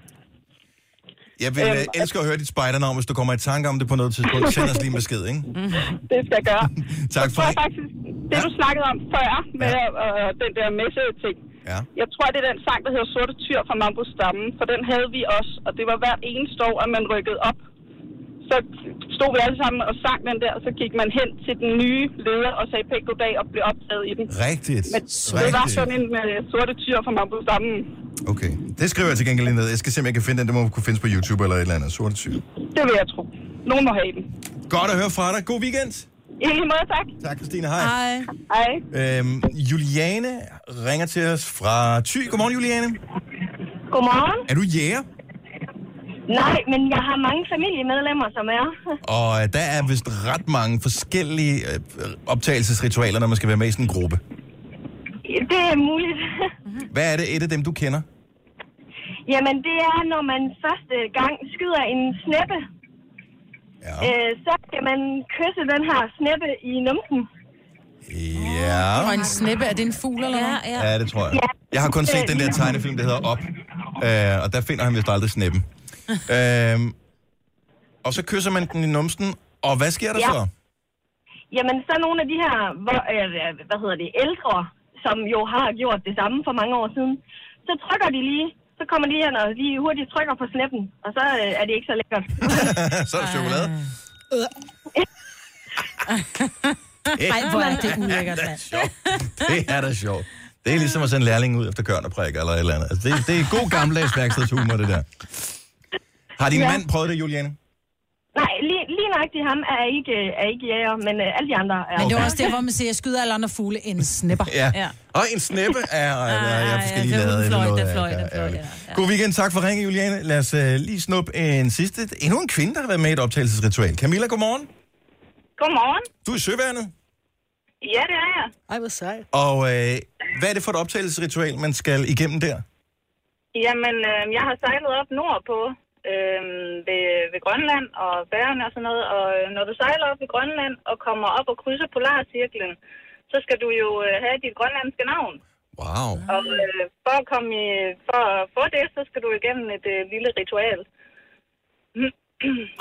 Jeg vil øh, Øhm, elske at høre dit spejdernavn, hvis du kommer i tanke om det på noget tidspunkt. Send os lige en besked, ikke? Det skal jeg gøre. Tak for det. faktisk, det Ja. du snakkede om før med Ja. øh, den der messe ting. Ja. Jeg tror, det er den sang, der hedder Sorte Tyr fra Mambo Stammen, for den havde vi også, og det var hvert eneste år, at man rykkede op. Så stod vi alle sammen og sang den der, og så gik man hen til den nye leder og sagde pænt goddag og blev optaget i den. Rigtigt. Men det var sådan en uh, sorte tyr fra Mambo Stammen. Okay. Det skriver jeg til gengæld lige ned. Jeg skal se, om jeg kan finde den. Det må kunne findes på YouTube eller et eller andet. Sorte syg. Det vil jeg tro. Nogen må have den. Godt at høre fra dig. God weekend. I lige måde, tak. Tak, Christine. Hej. Hej. Hej. Øhm, Juliane ringer til os fra Thy. Godmorgen, Juliane. Godmorgen. Er du jæger? Nej, men jeg har mange familiemedlemmer, som er. Og øh, der er vist ret mange forskellige øh, optagelsesritualer, når man skal være med i sådan en gruppe. Det er muligt. Hvad er det et af dem, du kender? Jamen, det er, når man første gang skyder en sneppe, Ja. øh, så skal man kysse den her sneppe i numsen. Ja. Og en snippe, er det en fugl eller noget? Ja, ja. Ja, det tror jeg. Jeg har kun set den der tegnefilm, der hedder Op. Øh, og der finder han vist aldrig snippen. øh, og så kysser man den i numsen, og hvad sker der Ja. så? Jamen, så er nogle af de her, hvor, øh, hvad hedder det, ældre, som jo har gjort det samme for mange år siden, så trykker de lige, så kommer de hen og lige hurtigt trykker på snippen, og så øh, er det ikke så lækkert. så er der chokolade. Ej, hvor er det ulækkert, mand. Det er da sjovt. Det er ligesom at sende lærlingen ud efter køren og prikker eller et eller andet. Altså, det, det er god gammeldags værkstedshumor, det der. Har din Ja. mand prøvet det, Juliane? Nej, lige, lige nøjagtigt ham er ikke, er ikke jæger, men øh, alle de andre er. Men det er også der, hvor man siger, jeg skyder alle andre fugle en snipper. Ja. Ja. Og en sneppe er, er, er, er ja, forskellige det er lavet. den fløj, eller noget den af- fløj, den ja. God weekend, tak for ringen, Juliane. Lad os uh, lige snuppe en sidste. Endnu en kvinde, der har været med i et optagelsesritual. Camilla, godmorgen. Godmorgen. Du er i Søværnet. Ja, det er jeg. Ej, hvor sejt. Og øh, hvad er det for et optagelsesritual, man skal igennem der? Jamen, øh, jeg har sejlet op nordpå øh, ved, ved Grønland og Færøerne og sådan noget. Og øh, når du sejler op ved Grønland og kommer op og krydser Polarcirklen, så skal du jo øh, have dit grønlandske navn. Wow. Og øh, for, at komme i, for at få det, så skal du igennem et øh, lille ritual.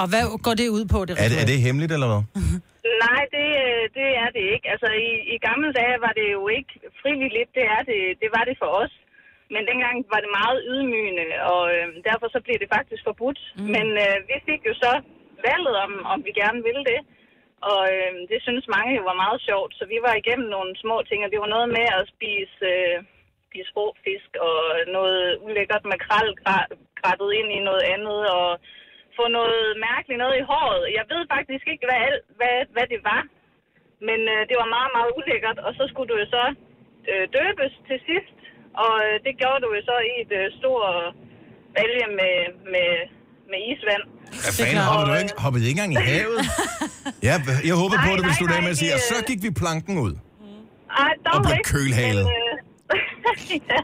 Og hvad går det ud på, det Er det, er det hemmeligt, eller hvad? Nej, det, øh, det er det ikke. Altså, i, i gamle dage var det jo ikke frivilligt. Det, er det, det var det for os. Men dengang var det meget ydmygende, og øh, derfor så blev det faktisk forbudt. Mm. Men øh, vi fik jo så valget om, om vi gerne ville det. Og øh, det synes mange jo var meget sjovt, så vi var igennem nogle små ting, og det var noget med at spise, øh, spise rå fisk og noget ulækkert makrel grættet ind i noget andet, og få noget mærkeligt noget i håret. Jeg ved faktisk ikke, hvad, hvad, hvad det var, men øh, det var meget, meget ulækkert, og så skulle du jo så øh, døbes til sidst, og øh, det gjorde du jo så i et øh, stort balje med, med, med isvand. Hvad fanden, hoppede du ikke, hoppede ikke engang i havet? Ja, jeg håber på, Nej, at du vil nej, slutte af med at nej, sige, og så øh, gik vi planken ud. Ej, dog Og blev ikke, kølhalet. Men, øh, ja.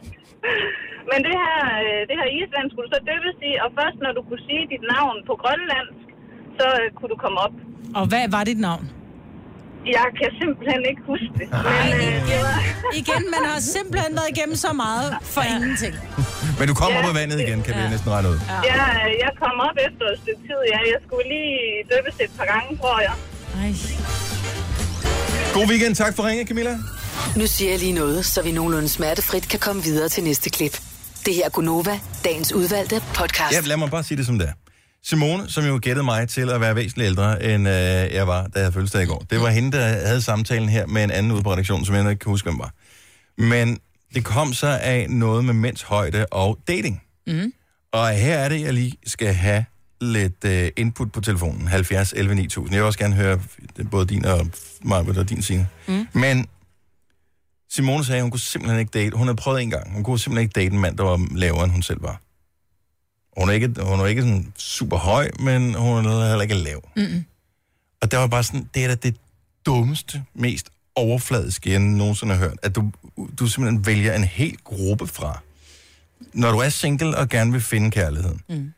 men det her, øh, det her isvand skulle du så døbes i, og først når du kunne sige dit navn på grønlandsk, så øh, kunne du komme op. Og hvad var dit navn? Jeg kan simpelthen ikke huske det. Men, øh, det var... Igen, man har simpelthen været igennem så meget for ja. ingenting. Men du kommer Ja. op af vandet igen, kan vi næsten regne ud. Jeg, jeg kom op efter et stykke tid, ja. Jeg skulle lige døbes et par gange, tror jeg. Ej. God weekend, tak for ringen, Camilla. Nu siger jeg lige noget, så vi nogenlunde smertefrit kan komme videre til næste klip. Det her er Gunova, dagens udvalgte podcast. Ja, lad mig bare sige det som det er. Simone, som jo gættede mig til at være væsentligt ældre, end øh, jeg var, da jeg havde fødselsdag i går. Det var hende, der havde samtalen her med en anden ude på redaktionen, som jeg ikke kan huske, hvem var. Men det kom så af noget med mænds højde og dating. Mm. Og her er det, jeg lige skal have lidt øh, input på telefonen. 70 11 9000. Jeg vil også gerne høre både din og mig og din sine. Mm. Men Simone sagde, at hun kunne simpelthen ikke date. Hun havde prøvet en gang. Hun kunne simpelthen ikke date en mand, der var lavere, end hun selv var. Hun er ikke, hun er ikke sådan super høj, men hun er heller ikke lav. Mm. Og der var bare sådan, det er da det dummeste, mest overfladiske, jeg nogensinde har hørt. At du, du simpelthen vælger en hel gruppe fra. Når du er single og gerne vil finde kærligheden. Mm.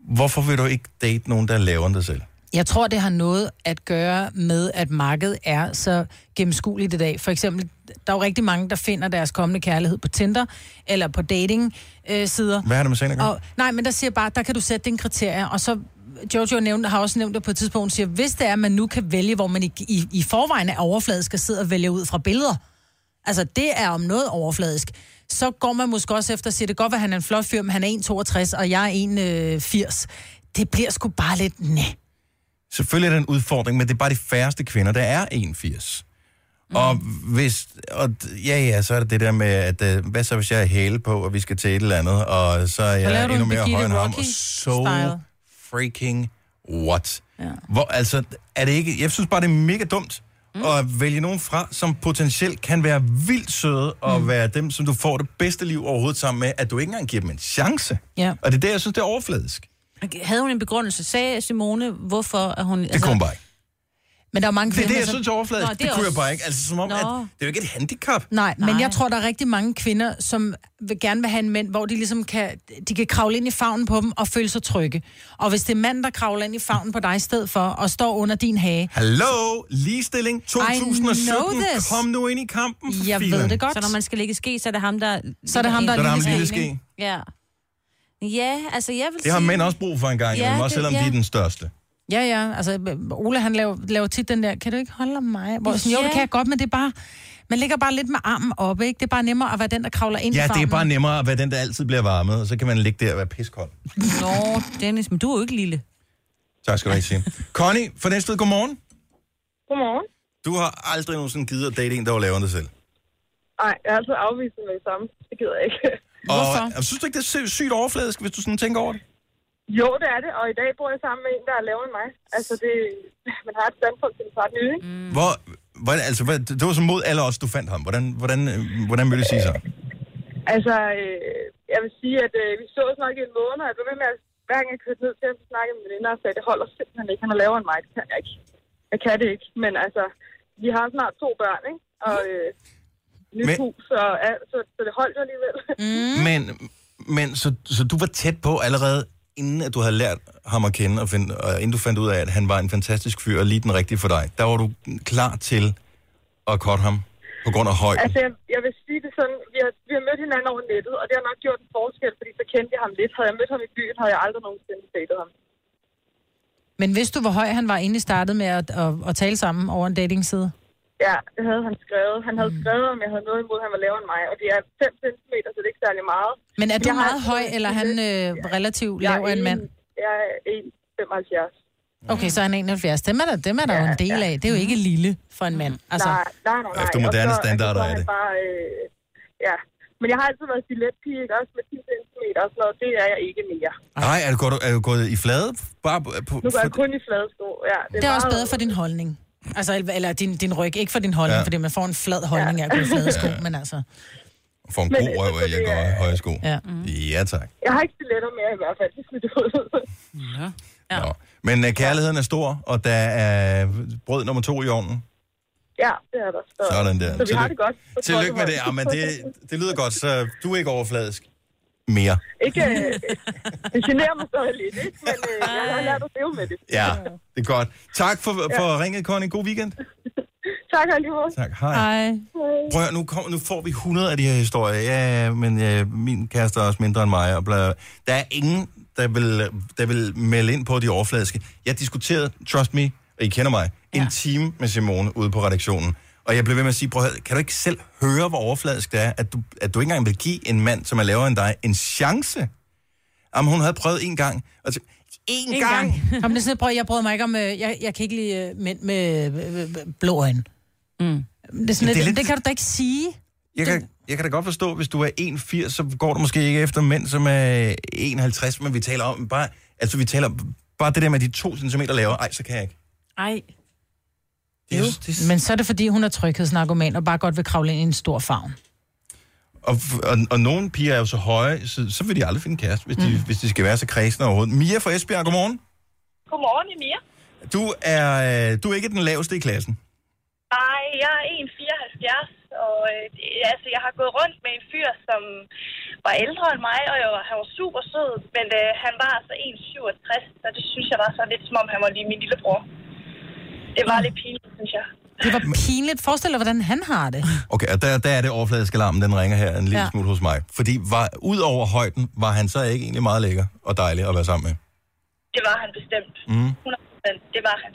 Hvorfor vil du ikke date nogen, der er lavere end dig selv? Jeg tror, det har noget at gøre med, at markedet er så gennemskueligt i dag. For eksempel, der er jo rigtig mange, der finder deres kommende kærlighed på Tinder eller på dating-sider. Hvad har det med sagen at gøre? Og, nej, men der siger bare, der kan du sætte dine kriterier, og så Jojo nævnte, har også nævnt det på et tidspunkt, siger, hvis det er, at man nu kan vælge, hvor man i, i, i forvejen er overfladisk, skal sidde og vælge ud fra billeder, altså det er om noget overfladisk, så går man måske også efter at sige, det godt være, at han er en flot fyr, men han er 1,62, og jeg er 1,80. Det bliver sgu bare lidt, nej. Selvfølgelig er det en udfordring, men det er bare de færreste kvinder, der er 81. Mm. Og hvis, og ja, ja, så er det det der med, at øh, hvad så hvis jeg er hæle på, og vi skal til et eller andet, og så er jeg endnu en mere høj end ham, og so style. freaking what? Ja. Hvor, altså, er det ikke, jeg synes bare, det er mega dumt mm. at vælge nogen fra, som potentielt kan være vildt søde, og mm. være dem, som du får det bedste liv overhovedet sammen med, at du ikke engang giver dem en chance. Ja. Og det er det, jeg synes, det er overfladisk. Havde hun en begrundelse? Sagde Simone, hvorfor at hun... Det altså, kunne hun bare ikke. Men der er mange Det er kvinder, det, jeg som- synes er overfladisk. Nå, det, det er det kunne jeg også- bare ikke. Altså, som om, Nå. at det er jo ikke et handicap. Nej, men Nej. jeg tror, der er rigtig mange kvinder, som vil gerne vil have en mænd, hvor de ligesom kan, de kan kravle ind i favnen på dem og føle sig trygge. Og hvis det er mand, der kravler ind i favnen på dig i stedet for, og står under din hage, Hallo, ligestilling 2017. know this. Kom nu ind i kampen. for jeg filan. ved det godt. Så når man skal lægge ske, så er det ham, der... Så er det ham, der er der ham lille ske. Ja. Ja, altså jeg vil Det har sige... mænd også brug for en gang, Ja, ja, også det- selvom ja. de er den største. Ja, ja. Altså, Ole, han laver, laver tit den der, kan du ikke holde om mig? Hvor, sådan, jo, Ja. det kan jeg godt, men det er bare... Man ligger bare lidt med armen oppe, ikke? Det er bare nemmere at være den, der kravler ind i Ja, det er bare nemmere at være den, der altid bliver varmet, og så kan man ligge der og være piskold. Nå, Dennis, men du er jo ikke lille. Tak skal du have, sige. Connie, for næste godmorgen. Godmorgen. Du har aldrig nogensinde givet at date en, der var lavere end dig selv. Nej, jeg har altid afvist det med det samme. Det gider jeg ikke. Hvorfor? Og, synes du ikke, det er sy- sygt overfladisk, hvis du sådan tænker over det? Jo, det er det, og i dag bor jeg sammen med en, der er lavere end mig. Altså, det, man har et standpunkt til en partner, ikke? Mm. Hvor, hvordan, altså, hvad, det var som mod alle os, du fandt ham. Hvordan, hvordan, øh, hvordan vil det sige sig? Altså, øh, jeg vil sige, at øh, vi så nok i en måned, og jeg blev ved med at hver gang jeg kørte ned til ham, så snakkede med veninder og sagde, det holder simpelthen ikke. Han er lavere end mig, det kan jeg ikke. Jeg kan det ikke, men altså, vi har snart to børn, ikke? Og øh, nyt Men- hus, og, ja, så, så det holdt jo alligevel. Mm. Men, men så, så du var tæt på allerede, inden at du havde lært ham at kende, og, find, og inden du fandt ud af, at han var en fantastisk fyr, og lige den rigtige for dig, der var du klar til at korte ham på grund af højden. Altså, jeg, jeg vil sige det sådan, vi har, vi har mødt hinanden over nettet, og det har nok gjort en forskel, fordi så kendte jeg ham lidt. Havde jeg mødt ham i byen, havde jeg aldrig nogensinde datet ham. Men hvis du hvor høj han var, inden I startede med at, at, at tale sammen over en datingside? Ja, det havde han skrevet. Han havde skrevet, om jeg havde noget imod, at han var lavere end mig, og det er 5 cm, så det er ikke særlig meget. Men er du Jeg meget høj, eller er han øh, relativt lav af en mand? Jeg er 1,75. Okay, så er han 71. Dem er der, dem er der jo en del af. Det er jo ikke lille for en mand. Altså, Nej, nej, nej, nej. Efter moderne Og så- standarder er det. Bare, øh, ja. Men jeg har altid været stiletpige, ikke? også med 10 cm og sådan noget. Det er jeg ikke mere. Nej, er du, gået, er du gået i flade? Bare på, Nu går jeg kun i flade sko. Ja, det, det er også bedre for din holdning. Altså, eller din, din ryg. Ikke for din holdning, Ja. ja. fordi man får en flad holdning af at gå i flade sko, men altså... for en god røv, at jeg går i høje sko. Ja. Ja, tak. Jeg har ikke stiletter mere i hvert fald. Det ud. Ja. Nå. Men uh, kærligheden er stor, og der er brød nummer to i ovnen. ja, det er der. Så, Sådan der. Så vi har det godt. Tillykke med det. Ja, men det, det lyder godt, så du er ikke overfladisk mere. Ikke, øh, det generer mig stadig lidt, ikke? Men øh, jeg har lært at leve med det. Ja, det er godt. Tak for, for ringet, Connie. God weekend. Tak alligevel. Tak, hej. Ej. Prøv nu, kom, nu får vi 100 af de her historier. Ja, men ja, min kæreste er også mindre end mig. Og bla. Der er ingen, der vil, der vil melde ind på de overfladiske. Jeg diskuterede, trust me, og I kender mig, ja. en time med Simone ude på redaktionen. Og jeg blev ved med at sige, prøv kan du ikke selv høre, hvor overfladisk det er, at du, at du ikke engang vil give en mand, som er lavere end dig, en chance? Jamen, hun havde prøvet en gang. Og så, en, En gang. gang. Jamen, det er prøv, jeg bryder mig ikke om... øh, Jeg, jeg kan ikke lide øh, mænd med øh, blå øjne. Mm. Det, er sådan, det det, lidt- det kan du da ikke sige. Jeg kan, jeg kan da godt forstå, hvis du er 1,80, så går du måske ikke efter mænd, som er 1,50, men vi taler om bare, altså vi taler bare det der med de to centimeter lavere. Ej, så kan jeg ikke. Ej. Det, er, Men så er det, fordi hun er tryghedsnarkoman og bare godt vil kravle ind i en stor favn. og, og, og nogle piger er jo så høje, så, så vil de aldrig finde kæreste, hvis de, mm. hvis de skal være så kredsende overhovedet. Mia fra Esbjerg, godmorgen. Godmorgen, Emir. Du er, øh, du er ikke den laveste i klassen. Nej, jeg er 1,74, og øh, altså, jeg har gået rundt med en fyr, som var ældre end mig, og jeg, var- han var super sød, men øh, han var altså 1,67, så det synes jeg var så lidt, som om han var lige min lillebror. Det var lidt pinligt, synes jeg. Det var pinligt. Forestil dig, hvordan han har det. Okay, og der, der er det overfladiske alarmen, den ringer her en lille ja. Ja. smule hos mig. Fordi var, ud over højden, var han så ikke egentlig meget lækker og dejlig at være sammen med? Det var han bestemt. Mm. 100%, det var han.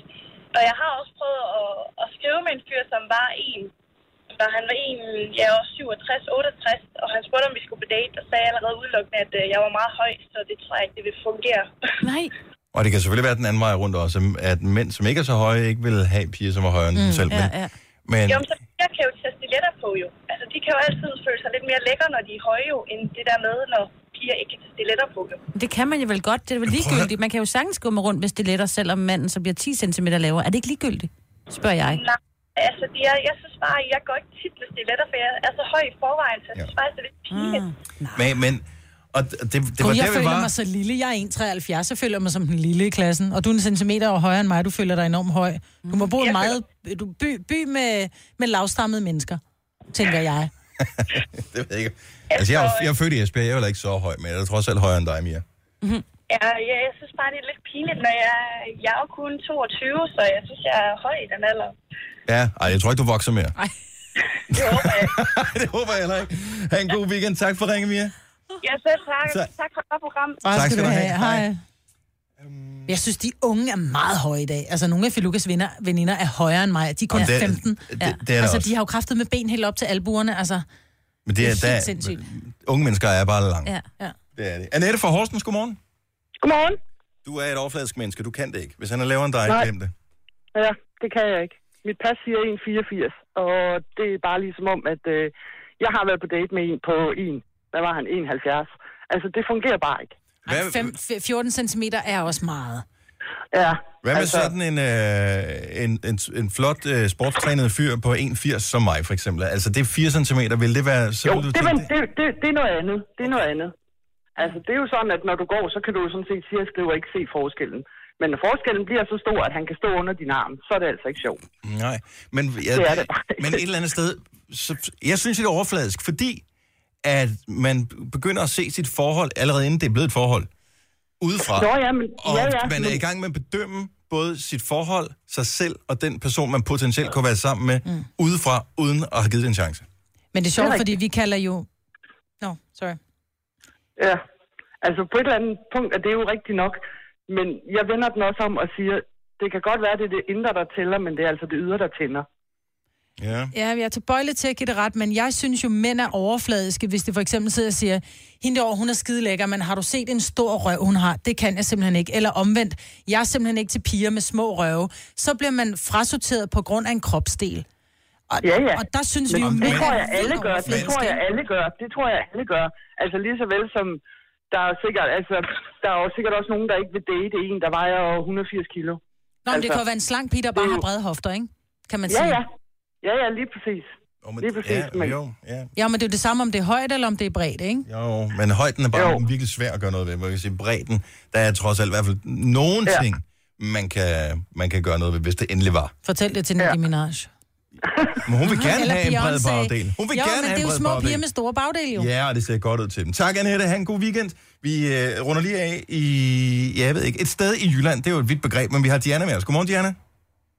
Og jeg har også prøvet at, at skrive med en fyr, som var en, da han var en, ja, også 67, 68, og han spurgte, om vi skulle på date, og sagde allerede udelukkende, at øh, jeg var meget høj, så det tror jeg ikke, det vil fungere. Nej. Og det kan selvfølgelig være den anden vej rundt også, at mænd, som ikke er så høje, ikke vil have piger, som er højere end mm, dem selv. Ja, Men, ja. men Jo, men så jeg kan jo tage stiletter på jo. Altså, de kan jo altid føle sig lidt mere lækre, når de er høje jo, end det der med, når piger ikke kan tage stiletter på jo. Det kan man jo vel godt. Det er vel ligegyldigt. Man kan jo sagtens gå med rundt, hvis det letter, selvom manden så bliver 10 cm lavere. Er det ikke ligegyldigt? Spørger jeg. Nej, altså, de er, jeg synes bare, jeg går ikke tit med stiletter, for jeg er så høj i forvejen, så jeg synes Ja. faktisk, det er lidt pinligt. Mm. Men, men Og det, det, var der, jeg vi føler var. mig så lille. Jeg er 1,73. Jeg føler mig som den lille i klassen. Og du er en centimeter højere end mig. Du føler dig enormt høj. Du må bo i en meget du, by, by med, med lavstammede mennesker, tænker jeg. Det ved jeg ikke. Altså, jeg, er, jeg er født i Esbjerg, jeg er heller ikke så høj, men jeg er trods alt højere end dig, Mia. Ja, ja, jeg synes bare, det er lidt pinligt, når jeg, jeg er jo kun 22, så jeg synes, jeg er høj i den alder. Ja, ej, jeg tror ikke, du vokser mere. Det håber jeg. det håber jeg heller ikke. Ha' en god weekend. Tak for ringen, Mia. Ja, selv tak. Tak. Tak for et program. Tak skal du have. Hej. Jeg synes, de unge er meget høje i dag. Altså, nogle af Filukas venner, veninder er højere end mig. De er kun det- 15. det- det er altså, også. de har jo kraftet med ben helt op til albuerne. Altså, Men det er, Det er helt der, sindssygt. unge mennesker er bare lange. Ja. ja. Det er det. Annette fra Horsens, godmorgen. Godmorgen. Du er et overfladisk menneske, du kan det ikke. Hvis han er lavere end dig, Nej. glem det. Ja, det kan jeg ikke. Mit pas siger 1,84, og det er bare ligesom om, at øh, jeg har været på date med en på en. Hvad var han? 1,70. Altså, det fungerer bare ikke. Hvad, Fem, f- 14 cm er også meget. Ja. hvad med altså, sådan en, øh, en, en, en flot øh, sportstrænet fyr på 1,80 som mig, for eksempel? Altså, det er 4 cm. Vil det være... Så Jo, det, tænke, vil, det, det, det er noget andet. Det er noget andet. Altså, det er jo sådan, at når du går, så kan du jo sådan set sige, at skriver ikke se forskellen. Men når forskellen bliver så stor, at han kan stå under din arm, så er det altså ikke sjovt. Nej, men, jeg, Det er det men et eller andet sted... Så, jeg synes, det er overfladisk, fordi at man begynder at se sit forhold, allerede inden det er blevet et forhold, udefra. Nå ja, men, Og ja, ja, man er men, i gang med at bedømme både sit forhold, sig selv og den person, man potentielt kunne være sammen med, mm. udefra, uden at have givet det en chance. Men det er sjovt, Det er fordi vi kalder jo... Nå, no, sorry. ja. Altså, på et eller andet punkt er det jo rigtigt nok. Men jeg vender den også om og siger, det kan godt være, det er det indre, der tæller, men det er altså det ydre, der tænder. Ja. Ja, jeg er tilbøjelig til at give det ret, men jeg synes jo, mænd er overfladiske, hvis de for eksempel sidder og siger, hende derovre, hun er skide lækker, men har du set en stor røv, hun har? Det kan jeg simpelthen ikke. Eller omvendt, jeg er simpelthen ikke til piger med små røve. Så bliver man frasorteret på grund af en kropsdel. Og, Ja, ja. og der synes vi Men jo, det tror jeg alle gør. Det tror jeg alle gør. Det tror jeg alle gør. Altså lige så vel som der er sikkert, altså, der er jo sikkert også nogen, der ikke vil date en, der vejer 180 kilo. Nå, men det altså, kan jo være en slank pige, der bare det har brede hofter, ikke? Kan man Ja, sige. ja. Ja, ja, lige præcis. Oh, men, Lige præcis, ja, men- jo, ja. Ja, men det er jo det samme, om det er højt eller om det er bredt, ikke? Jo, men højden er bare Jo. virkelig svær at gøre noget ved. Man kan sige, bredden, der er trods alt i hvert fald nogen Ja. ting, man kan, man kan gøre noget ved, hvis det endelig var. Fortæl det til Nicki Minaj. Men hun vil gerne have en bred bagdel. Hun vil jo, gerne men have det er en jo bred små bagdel. piger med store bagdel, jo. Ja, og det ser godt ud til dem. Tak, Annette. Ha' en god weekend. Vi øh, runder lige af i, ja, jeg ved ikke, et sted i Jylland. Det er jo et vidt begreb, men vi har Diana med os. Godmorgen, Diana.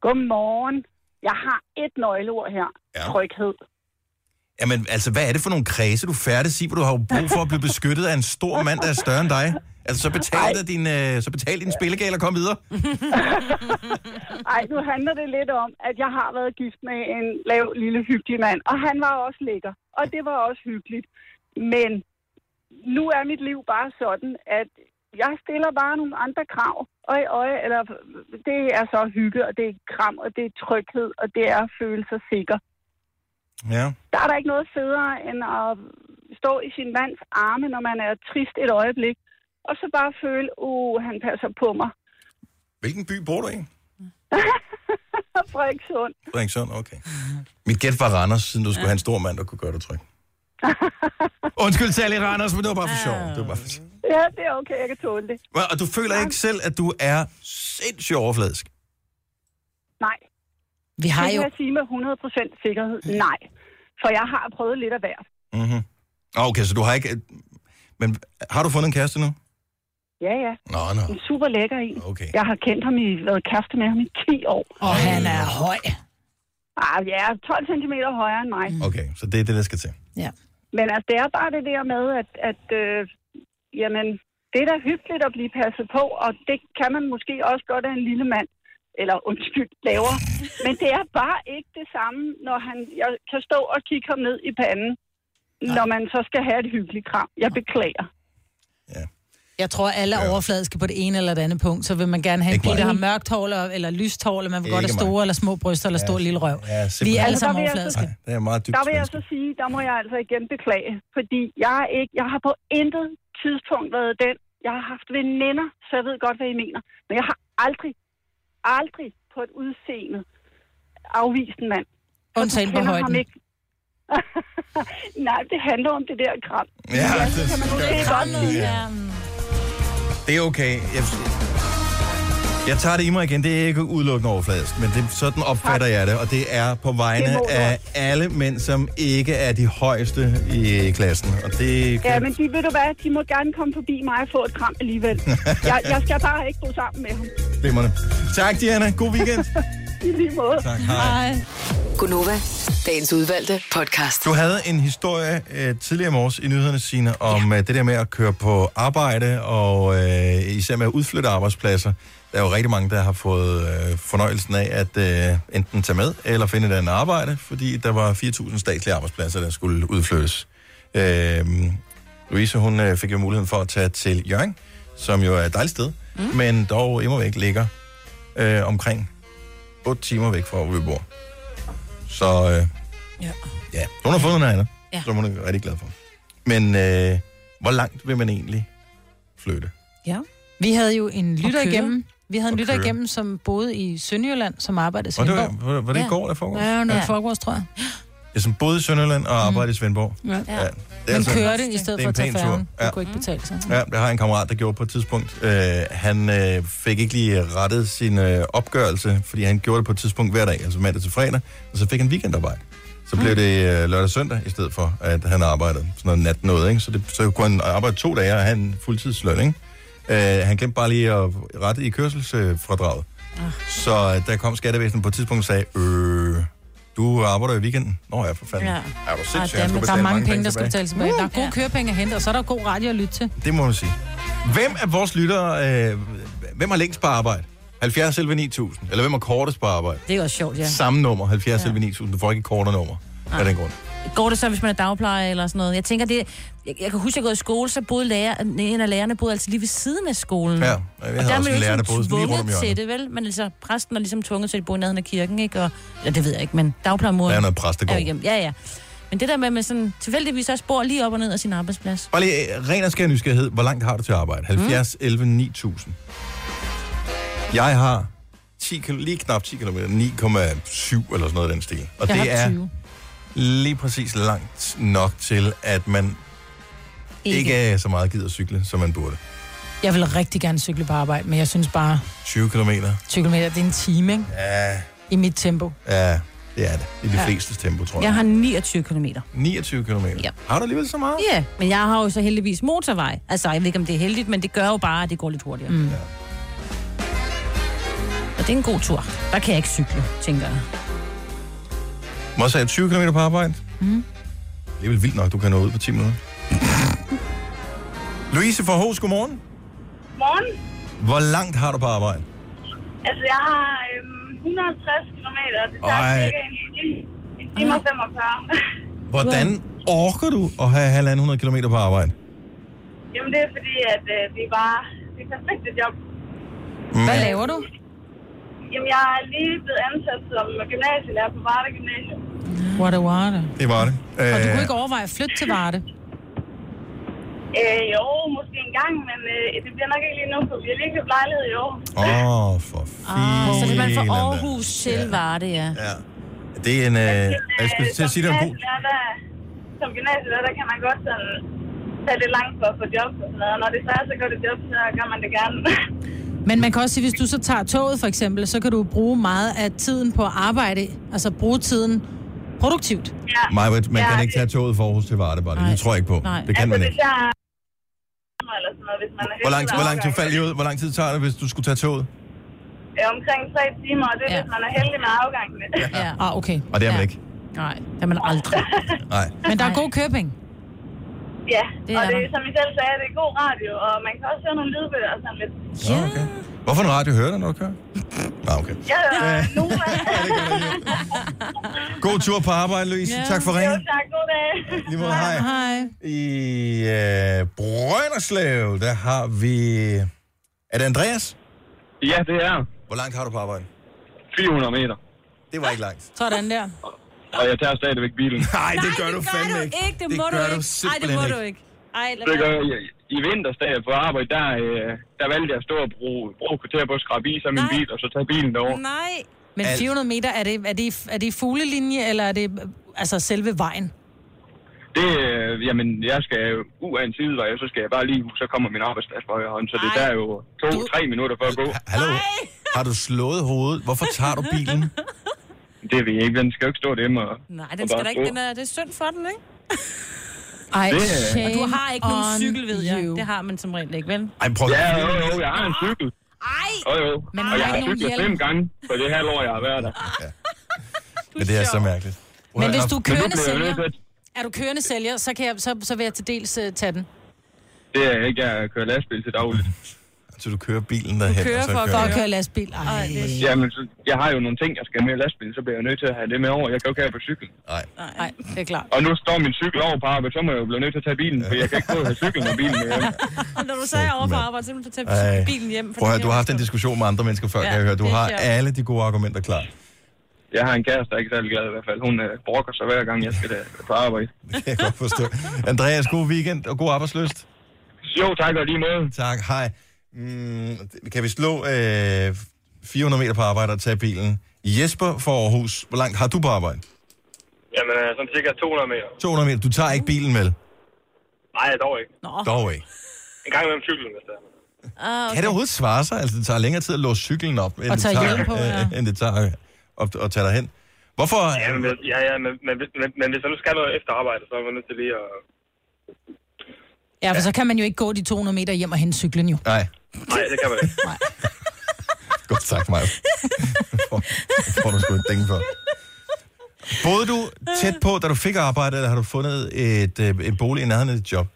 Godmorgen. Jeg har et nøgleord her. Ja. Tryghed. Jamen, altså, hvad er det for nogle kredse, du færdes i, hvor du har jo brug for at blive beskyttet af en stor mand, der er større end dig? Altså, så betal, din, øh, så betal din spillegal og kom videre. Ej, nu handler det lidt om, at jeg har været gift med en lav, lille, hyggelig mand, og han var også lækker, og det var også hyggeligt. Men nu er mit liv bare sådan, at jeg stiller bare nogle andre krav. Øj, øj, eller det er så hygge, og det er kram, og det er tryghed, og det er at føle sig sikker. Ja. Der er der ikke noget federe, end at stå i sin mands arme, når man er trist et øjeblik, og så bare føle, uh, han passer på mig. Hvilken by bor du i? Frederikssund. Frederikssund, okay. Mit gæt var Randers, siden du skulle have en stor mand, der kunne gøre dig tryg. Undskyld, i Randers, men det var bare for sjov. Det var bare for sjov. Ja, det er okay, jeg kan tåle det. Og du føler ikke selv, at du er sindssygt overfladisk? Nej, Vi har det jo... kan jeg sige med 100% sikkerhed. Nej, for jeg har prøvet lidt af hvert. Mm-hmm. Okay, så du har ikke... Men har du fundet en kæreste nu? Ja, ja. Nå, nå. En super lækker en. Okay. Jeg har kendt ham i, været kæreste med ham i 10 år. Og han er høj. Ah, ja, 12 cm højere end mig. Okay, så det er det, der skal til. Ja. Men altså, det er bare det der med, at, at øh, jamen, det er da hyggeligt at blive passet på, og det kan man måske også godt af en lille mand, eller undskyld, laver. Men det er bare ikke det samme, når han, jeg kan stå og kigge ham ned i panden, Nej. når man så skal have et hyggeligt kram. Jeg beklager. Jeg tror, alle er Ja. overfladiske på det ene eller det andet punkt. Så vil man gerne have en pige, der mig. har mørkt hår eller, eller lyst hår, eller man vil Ikke godt have mig. store eller små bryster eller stor lille røv. Ja, Vi er alle sammen Altså, der vil jeg overfladiske. Nej, det er meget dybt Der vil jeg så sige, der må jeg altså igen beklage, fordi jeg, er ikke, jeg har på intet tidspunkt været den. Jeg har haft veninder, så jeg ved godt, hvad I mener. Men jeg har aldrig, aldrig på et udseende afvist en mand. Undtagen på ham højden. ikke. Nej, det handler om det der kram. Ja, det det- kan man måske godt lide. Ja, Det er okay. Jeg, jeg tager det i mig igen. Det er ikke udelukkende overfladisk, men det, sådan opfatter jeg det. Og det er på vegne du af alle mænd, som ikke er de højeste i klassen. Og det kan... Ja, men de, ved du hvad, de må gerne komme forbi mig og få et kram alligevel. jeg, jeg skal bare ikke bo sammen med ham. Glimrende. Tak, Diana. God weekend. I lige måde. Tak, hej. Gunova, dagens udvalgte podcast. Du havde en historie øh, tidligere i morges i nyhederne, Signe, om ja. det der med at køre på arbejde, og øh, især med at udflytte arbejdspladser. Der er jo rigtig mange, der har fået øh, fornøjelsen af at øh, enten tage med eller finde et andet arbejde, fordi der var 4.000 statslige arbejdspladser, der skulle udflyttes. Øh, Louise, hun øh, fik jo muligheden for at tage til Jørgen, som jo er et dejligt sted, mm. men dog imod væk ligger øh, omkring 8 timer væk fra, hvor vi bor. Så øh, Ja. ja, hun har fundet noget andet, ja. Som hun er rigtig glad for. Men øh, hvor langt vil man egentlig flytte? Ja. Vi havde jo en lytter igennem, vi havde en lytter køre. igennem, som boede i Sønderjylland, som arbejdede i Var det, Svendborg. var, var det i Ja. går, der foregår? Ja, noget Ja. Folkevårs, tror jeg. Jeg som boede i Sønderland og arbejdede i Svendborg. Ja. Ja. det er Men altså- kørte i det stedet for at tage færgen. Ja. Det kunne ikke betale sig. Ja, det har jeg en kammerat, der gjorde på et tidspunkt. Øh, han øh, fik ikke lige rettet sin øh, opgørelse, fordi han gjorde det på et tidspunkt hver dag, altså mandag til fredag, og så fik han weekendarbejde. Så blev det øh, lørdag og søndag, i stedet for, at han arbejdede sådan noget nat noget, ikke? Så, det, så kunne han arbejde to dage og have en fuldtidsløn, ikke? Øh, han glemte bare lige at rette i kørselsfradraget. Så øh, der kom skattevæsenet på et tidspunkt og sagde, øh, du arbejder i weekenden. Nå ja, for fanden. Ja. Ja. Er du Ah, sindssyg? dammit. Han skulle Der er mange penge, der skal betales tilbage. Der er gode Ja. kørepenge at hente, og så er der god radio at lytte til. Det må man sige. Hvem af vores lyttere, øh, hvem har længst på arbejde? 70 11 9000. Eller hvem har kortest på arbejde? Det er også sjovt, ja. Samme nummer, 70 11 9000. Du får ikke et kortere nummer af den grund. Går det så, hvis man er dagplejer eller sådan noget? Jeg tænker, det, jeg, jeg kan huske, at jeg gået i skole, så boede lærer, en af lærerne boede altid lige ved siden af skolen. Ja, jeg og der er også man jo lærer, der boede lige rundt om tvunget til hjørnet. det, vel? Men altså, præsten er ligesom tvunget til at bo i nærheden af kirken, ikke? Og, ja, det ved jeg ikke, men dagplejermoren Der er noget præstegård. hjemme. Ja, ja. Men det der med, at man sådan tilfældigvis også bor lige op og ned af sin arbejdsplads. Bare lige øh, ren og skær nysgerrighed. Hvor langt har du til arbejde? 70 11 9000. Jeg har 10, kilo- lige knap 10 km, 9,7 eller sådan noget af den stil. Og Jeg det er 20. lige præcis langt nok til, at man ikke, ikke er så meget gider at cykle, som man burde. Jeg vil rigtig gerne cykle på arbejde, men jeg synes bare, 20 km. 20 km, det er en time, ikke? Ja, I mit tempo. ja, det er det. Det er de Ja. fleste tempo, tror jeg. Jeg har 29 km. 29 km. Ja. Har du alligevel så meget? Ja, men jeg har jo så heldigvis motorvej. Altså, jeg ved ikke, om det er heldigt, men det gør jo bare, at det går lidt hurtigere. Mm. Og det er en god tur. Der kan jeg ikke cykle, tænker jeg. Må jeg sige 20 km på arbejde? Mm. Det er vel vildt nok, du kan nå ud på 10 minutter. Louise fra Hos, godmorgen. Morgen. Hvor langt har du på arbejde? Altså, jeg har øhm, 150 km. Det tager Ej. cirka en time. Og 45. Hvordan orker du at have 1.500 km på arbejde? Jamen, det er fordi, at øh, det er bare det er perfekte job. Hvad laver du? Jamen, jeg er lige blevet ansat som gymnasielærer på Varde Gymnasium. What a water. Det var det. Og du Øh, kunne ikke overveje at flytte til Varde? Øh, jo, måske en gang, men øh, det bliver nok ikke lige nu, for vi har lige købt lejlighed i år. Åh, oh, for Ah, så det er man fra. Aarhus til Ja. Varde, ja. Ja. Det er en... Øh, jeg skulle til at sige, det er en god... der, som gymnasielærer, der kan man godt sådan tage lidt langt for at få job og sådan noget. Og når det er så godt et job, så gør man det gerne. Men man kan også sige, hvis du så tager toget for eksempel, så kan du bruge meget af tiden på at arbejde, altså bruge tiden produktivt. ja. Maja, man Ja, kan ikke tage toget fra Aarhus til Varde, bare. Det tror jeg ikke på. Nej. Det kan man altså, ikke. hvis jeg eller sådan noget, hvis man er Hvor lang, hvor lang tid faldt I ud? Hvor lang tid tager det, hvis du skulle tage toget? Ja, omkring tre timer, og det er, Ja. hvis man er heldig med afgangene. ja. Ah, okay. Og det er man Ja. ikke. Nej, det er man aldrig. Nej. Men der er god købing. Ja, Det og det, som I selv sagde, det er god radio, og man kan også høre nogle lydbøger og sådan lidt. Ja. Okay. Hvorfor en radio hører du, når du kører? Nå, okay. Jeg hører Nova. God tur på arbejde, Louise. Ja. Tak for Jo, ringen. tak. God dag. Lige måde, hej. Hej. I øh, Brønderslev, der har vi... Er det Andreas? Ja, det er Hvor langt har du på arbejde? 400 meter. Det var ikke langt. Sådan der. Og jeg tager stadigvæk bilen. Nej, det gør du fandme du ikke. ikke. Det, Det må gør du ikke. Ej, det må ikke. du ikke. Ej, lad Det gør jeg. I vintersdag på arbejde, der, øh, der valgte jeg at stå og bruge, bruge kvarter på at skrabe is af min Nej. bil, og så tage bilen derover. Nej. Men Alt. 400 meter, er det, er det, er det fuglelinje, eller er det altså selve vejen? Det, øh, jamen, jeg skal jo ud af en sidevej, og så skal jeg bare lige, så kommer min arbejdsplads på højre hånd, så det der er jo to-tre minutter for at gå. Hallo? Har du slået hovedet? Hvorfor tager du bilen? Det ved jeg ikke, den skal jo ikke stå derhjemme og... Nej, den skal da ikke, den er, det er synd for den, ikke? Ej, Det- shame Og du har ikke nogen cykel, ved jeg. you. Det har man som regel ikke, vel? Ej, prøv Ja, jo, jo, jeg har en cykel. Ej! Jo, jo. Men og jeg har cyklet fem gange på det halvår, jeg har været der. Men det er så mærkeligt. Prøv Men at- hvis du er kørende jeg sælger, at... er du kørende sælger, så, kan jeg, så, så vil jeg til dels uh, tage den. Det er ikke, jeg kører lastbil til dagligt. Så du kører bilen derhen, kører og så for at kører For at du. køre lastbil. Ej. Ej, det Jamen, så, jeg har jo nogle ting, jeg skal med lastbil, så bliver jeg nødt til at have det med over. Jeg kan jo ikke have på cykel. Nej. Nej, det er klart. Og nu står min cykel over på arbejde, så må jeg jo blive nødt til at tage bilen, for jeg kan ikke både have cyklen og bilen med hjem. Og når du sagde over på arbejde, så vil du tage Ej. bilen hjem. for Prøv at du har haft en diskussion med andre mennesker før, Ja, kan jeg høre. Du har sjovt. alle de gode argumenter klar. Jeg har en kæreste, der er ikke særlig glad i hvert fald. Hun øh, brokker sig hver gang, jeg skal der på arbejde. Det kan jeg godt forstå. Andreas, god weekend og god arbejdsløst. Jo, tak og lige måde. Tak, hej. Mm, kan vi slå øh, 400 meter på arbejde og tage bilen? Jesper fra Aarhus, hvor langt har du på arbejde? Jamen, øh, sådan cirka 200 meter. 200 meter. Du tager ikke bilen, vel? Nej, dog ikke. Nå, Dog ikke. En gang imellem cyklen, hvis det er. ah, okay. Kan det overhovedet svare sig? Altså, det tager længere tid at låse cyklen op, end, Og det, tage tager, på, ja. øh, end det tager at, at tage dig hen. Hvorfor? Ja, men, ja, ja, men, men, men, men hvis jeg nu skal noget efter arbejde, så er man nødt til lige at... Ja, for så kan man jo ikke gå de 200 meter hjem og hente cyklen jo. Nej, Nej, det kan man ikke. godt sagt mig. får, får du sgu et ding for. Boede du tæt på, da du fik arbejde, eller har du fundet et, øh, en bolig i nærheden af dit job?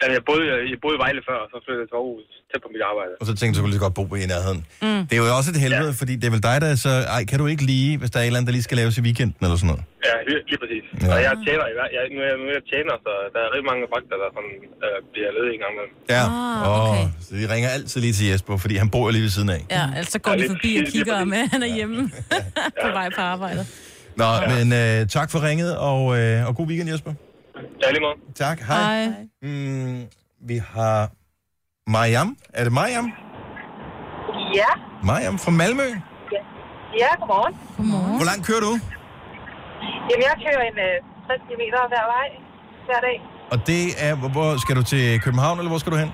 Jamen, jeg boede, jeg boede i Vejle før, og så flyttede jeg til Aarhus tæt på mit arbejde. Og så tænkte du, du lige godt bo i nærheden. Mm. Det er jo også et helvede, ja. fordi det er vel dig, der er så... Ej, kan du ikke lige, hvis der er et eller andet, der lige skal laves i weekenden eller sådan noget? Ja, lige, lige præcis. Ja. Ja. Og jeg tjener, jeg, jeg, nu, er jeg, nu er jeg tjener, så der er rigtig mange vagter, der sådan, øh, bliver ledet en gang imellem. Ja. Ah, Åh, okay. så vi ringer altid lige til Jesper, fordi han bor lige ved siden af. Ja, ellers så går Ja, de lige forbi og kigger, om han er hjemme på vej på arbejde. Nå, ja. men øh, tak for ringet, og, øh, og god weekend, Jesper. Ja, lige måde. Tak, hej. Ej. Mm, vi har Mariam. Er det Mariam? Ja, Mariam fra Malmø. ja, godmorgen. Godmorgen. Hvor langt kører du? Jamen, jeg kører en øh, 60 km hver vej, hver dag. Og det er, hvor, hvor skal du til København, eller hvor skal du hen?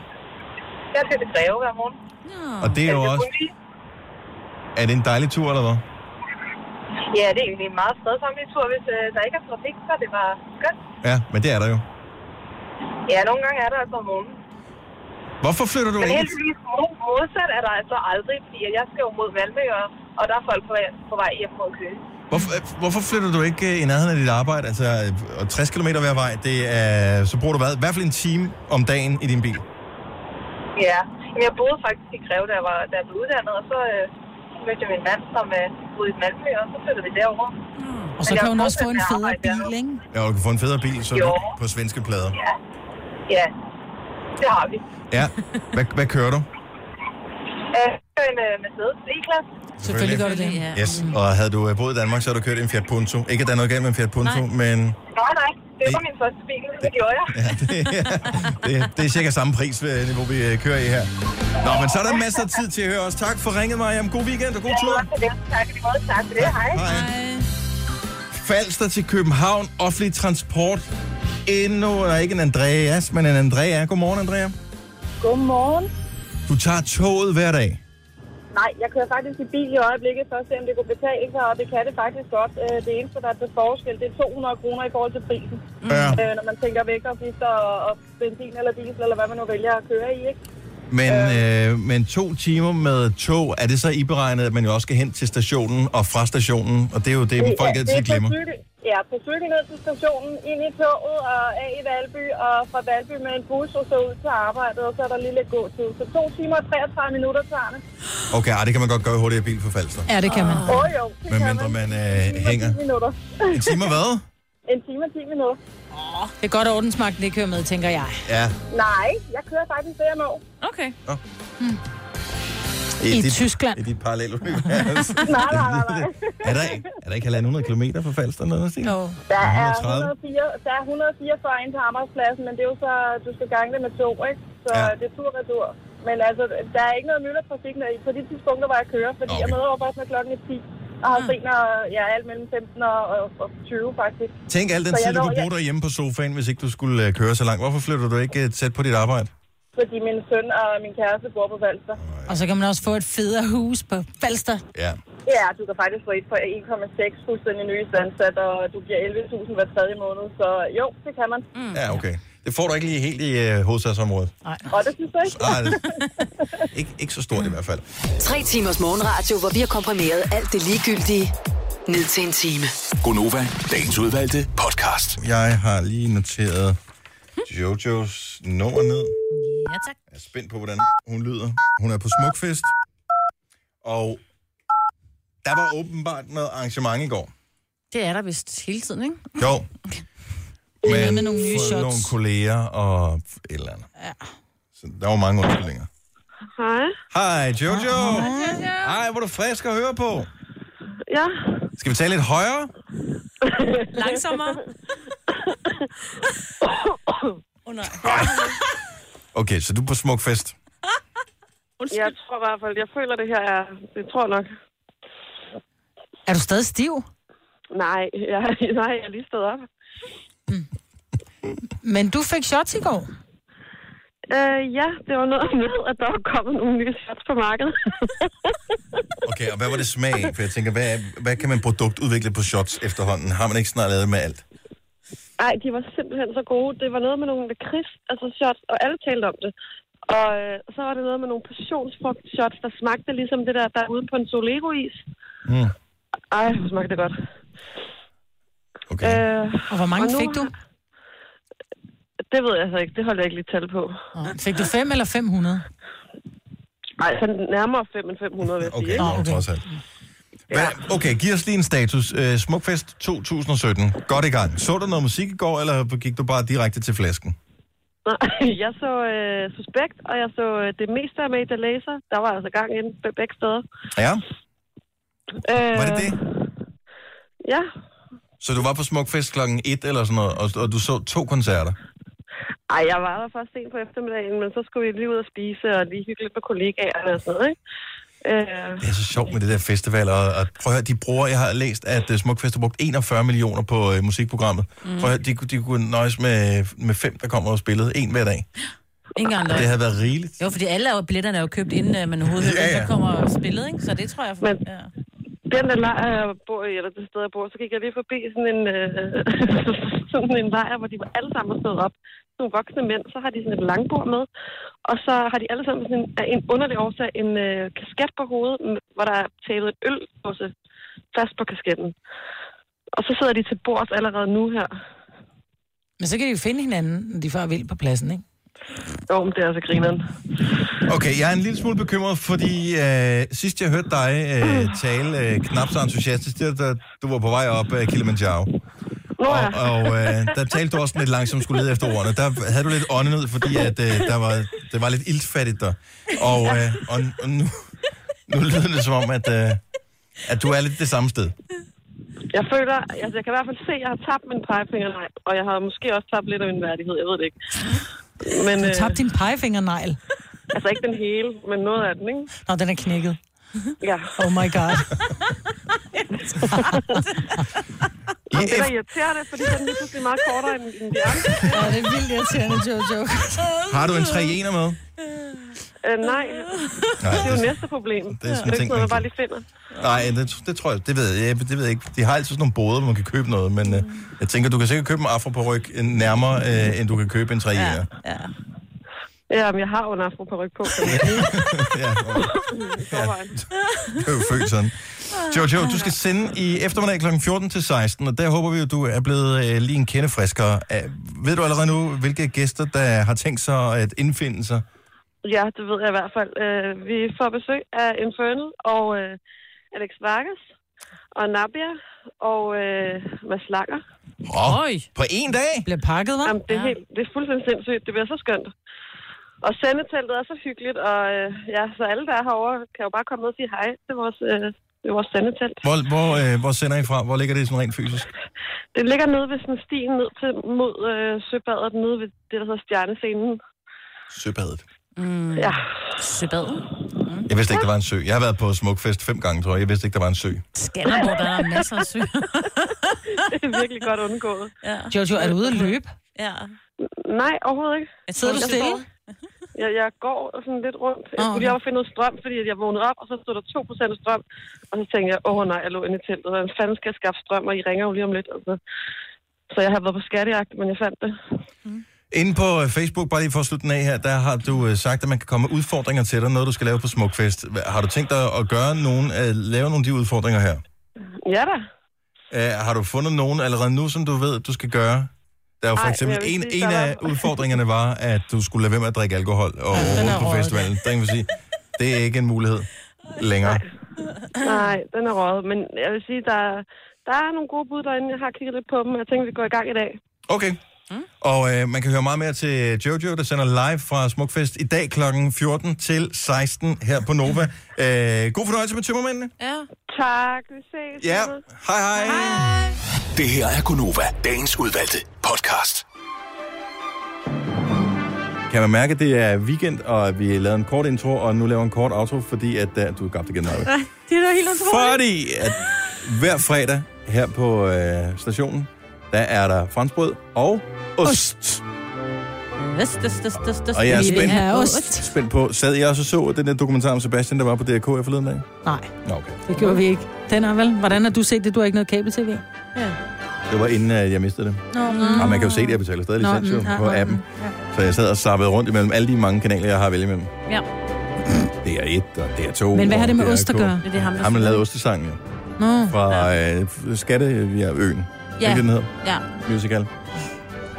Jeg skal til Greve hver morgen. Og det er jo også... Er det en dejlig tur, eller hvad? Ja, det er egentlig en meget fredsomlig tur, hvis øh, der ikke er trafik, så det var skønt. Ja, men det er der jo. Ja, nogle gange er der altså om morgenen. Hvorfor flytter du Men ikke? heldigvis mo- modsat er der altså aldrig, fordi at jeg skal jo mod Malmø, og, der er folk på vej, på vej hjem mod Køge. Hvorfor, øh, hvorfor flytter du ikke øh, i nærheden af dit arbejde? Altså, øh, og 60 km hver vej, det er, så bruger du hvad? I hvert fald en time om dagen i din bil. Ja, men jeg boede faktisk i Greve, da jeg, var, da jeg blev uddannet, og så øh, mødte jeg min mand, som øh, boede i Malmø, og så flyttede vi derover. Og så kan hun også få en federe bil, ikke? Ja, og du kan få en federe bil så Jo. på svenske plader. Ja, ja, det har vi. Ja. Hvad, hvad kører du? Øh, en øh, Mercedes E-klasse. Selvfølgelig gør du det. Ja. Yes. Og havde du øh, boet i Danmark, så har du kørt en Fiat Punto. Ikke, at der er noget galt med en Fiat Punto, Nej. men Nej, nej, det var min første bil, det gjorde jeg. ja, det, det, det er cirka samme prisniveau, vi øh, kører i her. Nå, men så er der masser af tid til at høre os. Tak for ringet, Mariam. God weekend og god tur. Tak for det. Tak for det. måde. Tak for det. Hej. Hej. Falster til København, offentlig transport. Endnu er ikke en Andreas, men en Andrea. Godmorgen, Andrea. Godmorgen. Du tager toget hver dag. Nej, jeg kører faktisk i bil i øjeblikket for at se, om det kunne betale sig, og det kan det faktisk godt. Øh, Det eneste, der er til forskel, det er 200 kroner i forhold til prisen. Ja. Øh, Når man tænker vægtafgifter og, og benzin eller diesel, eller hvad man nu vælger at køre i, ikke? Men, øh, men to timer med tog, er det så iberegnet, at man jo også skal hen til stationen og fra stationen? Og det er jo det, folk det altid er på glemmer. cykel, ja, på cykel ned til stationen, ind i toget og af i Valby, og fra Valby med en bus og så ud til arbejdet, og så er der lige lidt gåtid. Så to timer og 33 minutter tager det. Okay, ej, det kan man godt gøre hurtigere bil for Falster. Ja, det kan man. Åh oh, jo, det Men kan mindre man En øh, time og hænger. 10 minutter. En time hvad? en time og 10 minutter. Det er godt, at ordensmagten ikke kører med, tænker jeg. Ja. Nej, jeg kører faktisk det, jeg må. Okay. I dit, Tyskland. I dit parallelunivers. Nej, nej, nej, nej. er, der, er der ikke halvanden 100 km fra Falster? Noget, Stine? Jo. Der er, 130. 104, der er 144 ind til arbejdspladsen, men det er jo så, du skal gange det med to, ikke? Så Ja. ja. det er tur retur. Men altså, der er ikke noget myldretrafik på de tidspunkter, hvor jeg kører, fordi Okay. jeg møder op også med klokken er 10. Og har set, når jeg er alt mellem 15 og, og, og 20, faktisk. Tænk al den Så tid, jeg du når- kunne bruge derhjemme på sofaen, hvis ikke du skulle øh, køre så langt. Hvorfor flytter du ikke øh, tæt på dit arbejde? Fordi min søn og min kæreste bor på Valster. Og så kan man også få et federe hus på Falster. Ja. Ja, du kan faktisk få et for 1,6 fuldstændig nye standsat, og du giver 11.000 hver tredje måned. Så jo, det kan man. Mm. Ja, okay. Det får du ikke lige helt i øh, hovedstadsområdet. Og det synes jeg ikke. Nej, ikke, ikke så stort i hvert fald. Tre timers morgenradio, hvor vi har komprimeret alt det ligegyldige ned til en time. Gonova, dagens udvalgte podcast. Jeg har lige noteret Jojos nummer ned. Ja, tak. Jeg er spændt på, hvordan hun lyder. Hun er på Smukfest. Og der var åbenbart noget arrangement i går. Det er der vist hele tiden, ikke? Jo. Det er noget med nogle nye shots. nogle kolleger og et eller andet. Ja. Så der var mange undskyldninger. Hej. Hej, Jojo. Hej, hvor er du frisk at høre på. Ja. Skal vi tale lidt højere? Langsommere. oh, nej. Okay, så du er på Smukfest. Jeg tror i hvert fald, jeg føler det her er, det tror jeg nok. Er du stadig stiv? Nej, jeg, nej, jeg er lige stået op. Men du fik shots i går. Øh, ja, det var noget med, at der var kommet nogle nye shots på markedet. Okay, og hvad var det smag? For jeg tænker, hvad, hvad kan man produktudvikle på shots efterhånden? Har man ikke snart lavet med alt? Nej, de var simpelthen så gode. Det var noget med nogle lakrids, altså shots, og alle talte om det. Og øh, så var det noget med nogle passionsfrugt shots, der smagte ligesom det der, der er ude på en Solego-is. Mm. Ej, hvor smagte det godt. Okay. Øh, Og hvor mange nu fik du? Det ved jeg så ikke. Det holder jeg ikke lige tal på. Fik du 5 eller 500? Nej, så nærmere 5 end 500, vil jeg sige. Okay, ikke? okay. trods alt. Hvad, okay, giv os lige en status. Uh, Smukfest 2017. Godt i gang. Så du noget musik i går, eller gik du bare direkte til flasken? Nej, jeg så øh, Suspekt, og jeg så øh, det meste af Major Laser. Der var altså gang ind be- begge steder. Ja. Øh, Var det det? Ja. Så du var på Smukfest klokken 1 eller sådan noget, og, og du så to koncerter? Ej, jeg var der først sent på eftermiddagen, men så skulle vi lige ud og spise og lige hygge lidt med kollegaerne og sådan noget, ikke? Øh, Det er så sjovt med det der festival, og, og prøv at høre, de bruger, jeg har læst, at uh, Smukfest har brugt 41 millioner på uh, musikprogrammet. Mm. Prøv at høre, de, kunne- de kunne nøjes med, med fem, der kommer og spillede, en hver dag. Ingen andre. Det havde været rigeligt. Jo, fordi alle er billetterne er jo købt, inden øh, man overhovedet Ja, ja, kommer spillet, ikke? Så det tror jeg... For, Men- ja. den der lejr, jeg bor i, eller det sted, jeg bor, så gik jeg lige forbi sådan en, øh, sådan en lejr, hvor de var alle sammen stået op. Nogle voksne mænd, så har de sådan et langbord med. Og så har de alle sammen sådan en, en underlig årsag en øh, kasket på hovedet, hvor der er taget et øl også fast på kasketten. Og så sidder de til bords allerede nu her. Men så kan de jo finde hinanden, når de får vild på pladsen, ikke? Jo, men det er altså grineren. Okay, jeg er en lille smule bekymret, fordi øh, sidst jeg hørte dig øh, tale øh, knap så entusiastisk, det var, da du var på vej op af Kilimanjaro. Nå Og, ja. og øh, der talte du også lidt langsomt, skulle lede efter ordene. Der havde du lidt åndenød, fordi at, øh, der var, det var lidt iltfattigt der. Og, øh, og, og nu, nu lyder det som om, at, øh, at du er lidt det samme sted. Jeg føler, altså jeg kan i hvert fald se, at jeg har tabt min pegefinger, og jeg har måske også tabt lidt af min værdighed, jeg ved det ikke. Men, Du øh, tabte din pegefingernegl. altså ikke den hele, men noget af den, ikke? Nå, den er knækket. Ja. Oh my god. Og det er da irriterende, fordi den er lige pludselig meget kortere end, end de andre. Ja, det er vildt irriterende, Jojo. Har du en 3 1 med? Øh, nej, Nej, det er jo det- næste problem. det er Det sådan er en ting, ikke noget, man bare lige finder. Nej, det, det tror jeg, det ved jeg, det ved jeg ikke. De har altid sådan nogle boder, hvor man kan købe noget, men øh, jeg tænker, du kan sikkert købe en afro på ryg nærmere, øh, end du kan købe en 3 ja. ja. ja. Ja, men jeg har jo en afro på ja. I forvejen. Du er jo født sådan. Jojo, du skal sende i eftermiddag kl. 14 til 16, og der håber vi, at du er blevet øh, lige en kende friskere. Uh, ved du allerede nu, hvilke gæster, der har tænkt sig at indfinde sig? Ja, det ved jeg i hvert fald. Øh, vi får besøg af Infernal og øh, Alex Vargas og Nabia og øh, Mads Langer. Oh, Oj. på en dag? Bliver pakket, hva'? Jamen, det, er helt, det er fuldstændig sindssygt. Det bliver så skønt. Og sendeteltet er så hyggeligt, og øh, ja, så alle, der er herovre, kan jo bare komme ned og sige hej til vores, øh, til vores sendetelt. Hvor, hvor, øh, hvor sender I fra? Hvor ligger det sådan rent fysisk? Det ligger nede ved sådan en sti ned til, mod øh, Søbadet, nede ved det, der hedder Stjernescenen. Søbadet. Mm. Ja. Søbad. Jeg vidste ikke, der var en sø. Jeg har været på Smukfest fem gange, tror jeg. Jeg vidste ikke, der var en sø. Skanderborg, der er masser af sø. det er virkelig godt undgået. Ja. Jojo, er du ude at løbe? Ja. Nej, overhovedet ikke. Jeg sidder du stille? Står- Jeg, jeg går sådan lidt rundt. Jeg skulle lige op og finde noget strøm, fordi jeg vågnede op, og så stod der 2% strøm. Og så tænkte jeg, åh oh, nej, jeg lå inde i teltet. Hvordan fanden skal jeg skaffe strøm, og I ringer jo lige om lidt. Altså. Så jeg har været på skattejagt, men jeg fandt det. Inde på øh, Facebook, bare lige for at slutte den af her, der har du øh, sagt, at man kan komme med udfordringer til dig, noget du skal lave på Smukfest. Har du tænkt dig at gøre nogen, at lave nogle af de udfordringer her? Ja da. Uh, har du fundet nogen allerede nu, som du ved, du skal gøre? Der er jo for Ej, eksempel vil en, sige, en af var- udfordringerne var, at du skulle lade være med at drikke alkohol og ja, på festivalen. Der kan sige, det er ikke en mulighed længere. Nej, den er røget. Men jeg vil sige, der, der er nogle gode bud derinde. Jeg har kigget lidt på dem, og jeg tænker, vi går i gang i dag. Okay. Og øh, man kan høre meget mere til Jojo, der sender live fra Smukfest i dag kl. 14 til 16 her på Nova. Øh, god fornøjelse med tømmermændene. Ja. Tak, vi ses. Ja, hej hej. hej. Det her er Gunova, dagens udvalgte podcast. Kan man mærke, at det er weekend, og at vi lavede en kort intro, og nu laver en kort outro, fordi at... Uh, du er gabt igen, Maja. Nej, det er da helt utroligt. Fordi at hver fredag her på øh, stationen, der er der franskbrød og ost. Øst, øst, øst, øst, øst. Og jeg er spændt, have ost. spændt på, sad jeg også og så den der dokumentar om Sebastian, der var på DRK her forleden dag? Nej, Nå, okay. det gjorde vi ikke. Den er vel? Hvordan har du set det? Du har ikke noget kabel-tv? Ja. Det var inden, at jeg mistede det. Nå, Og man kan jo se det, jeg betaler stadig Nå, licens mm, ja, på ja, appen. mm, Så jeg sad og sappede rundt imellem alle de mange kanaler, jeg har at vælge imellem. Ja. DR1 og DR2 Men hvad har det med ost at gøre? Det er det, ham, der Ham, der lavede det. ostesangen. Nå. Fra øh, Skatte, ja. Ikke det, den hedder? Ja. Musical.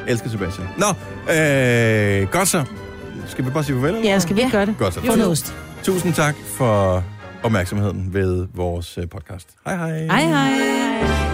Elsker Sebastian. Nå, øh, godt så. Skal vi bare sige farvel? eller Ja, skal vi gøre det? Godt så. Ost. Tusind tak for opmærksomheden ved vores øh, podcast. Hej hej. Hej hej.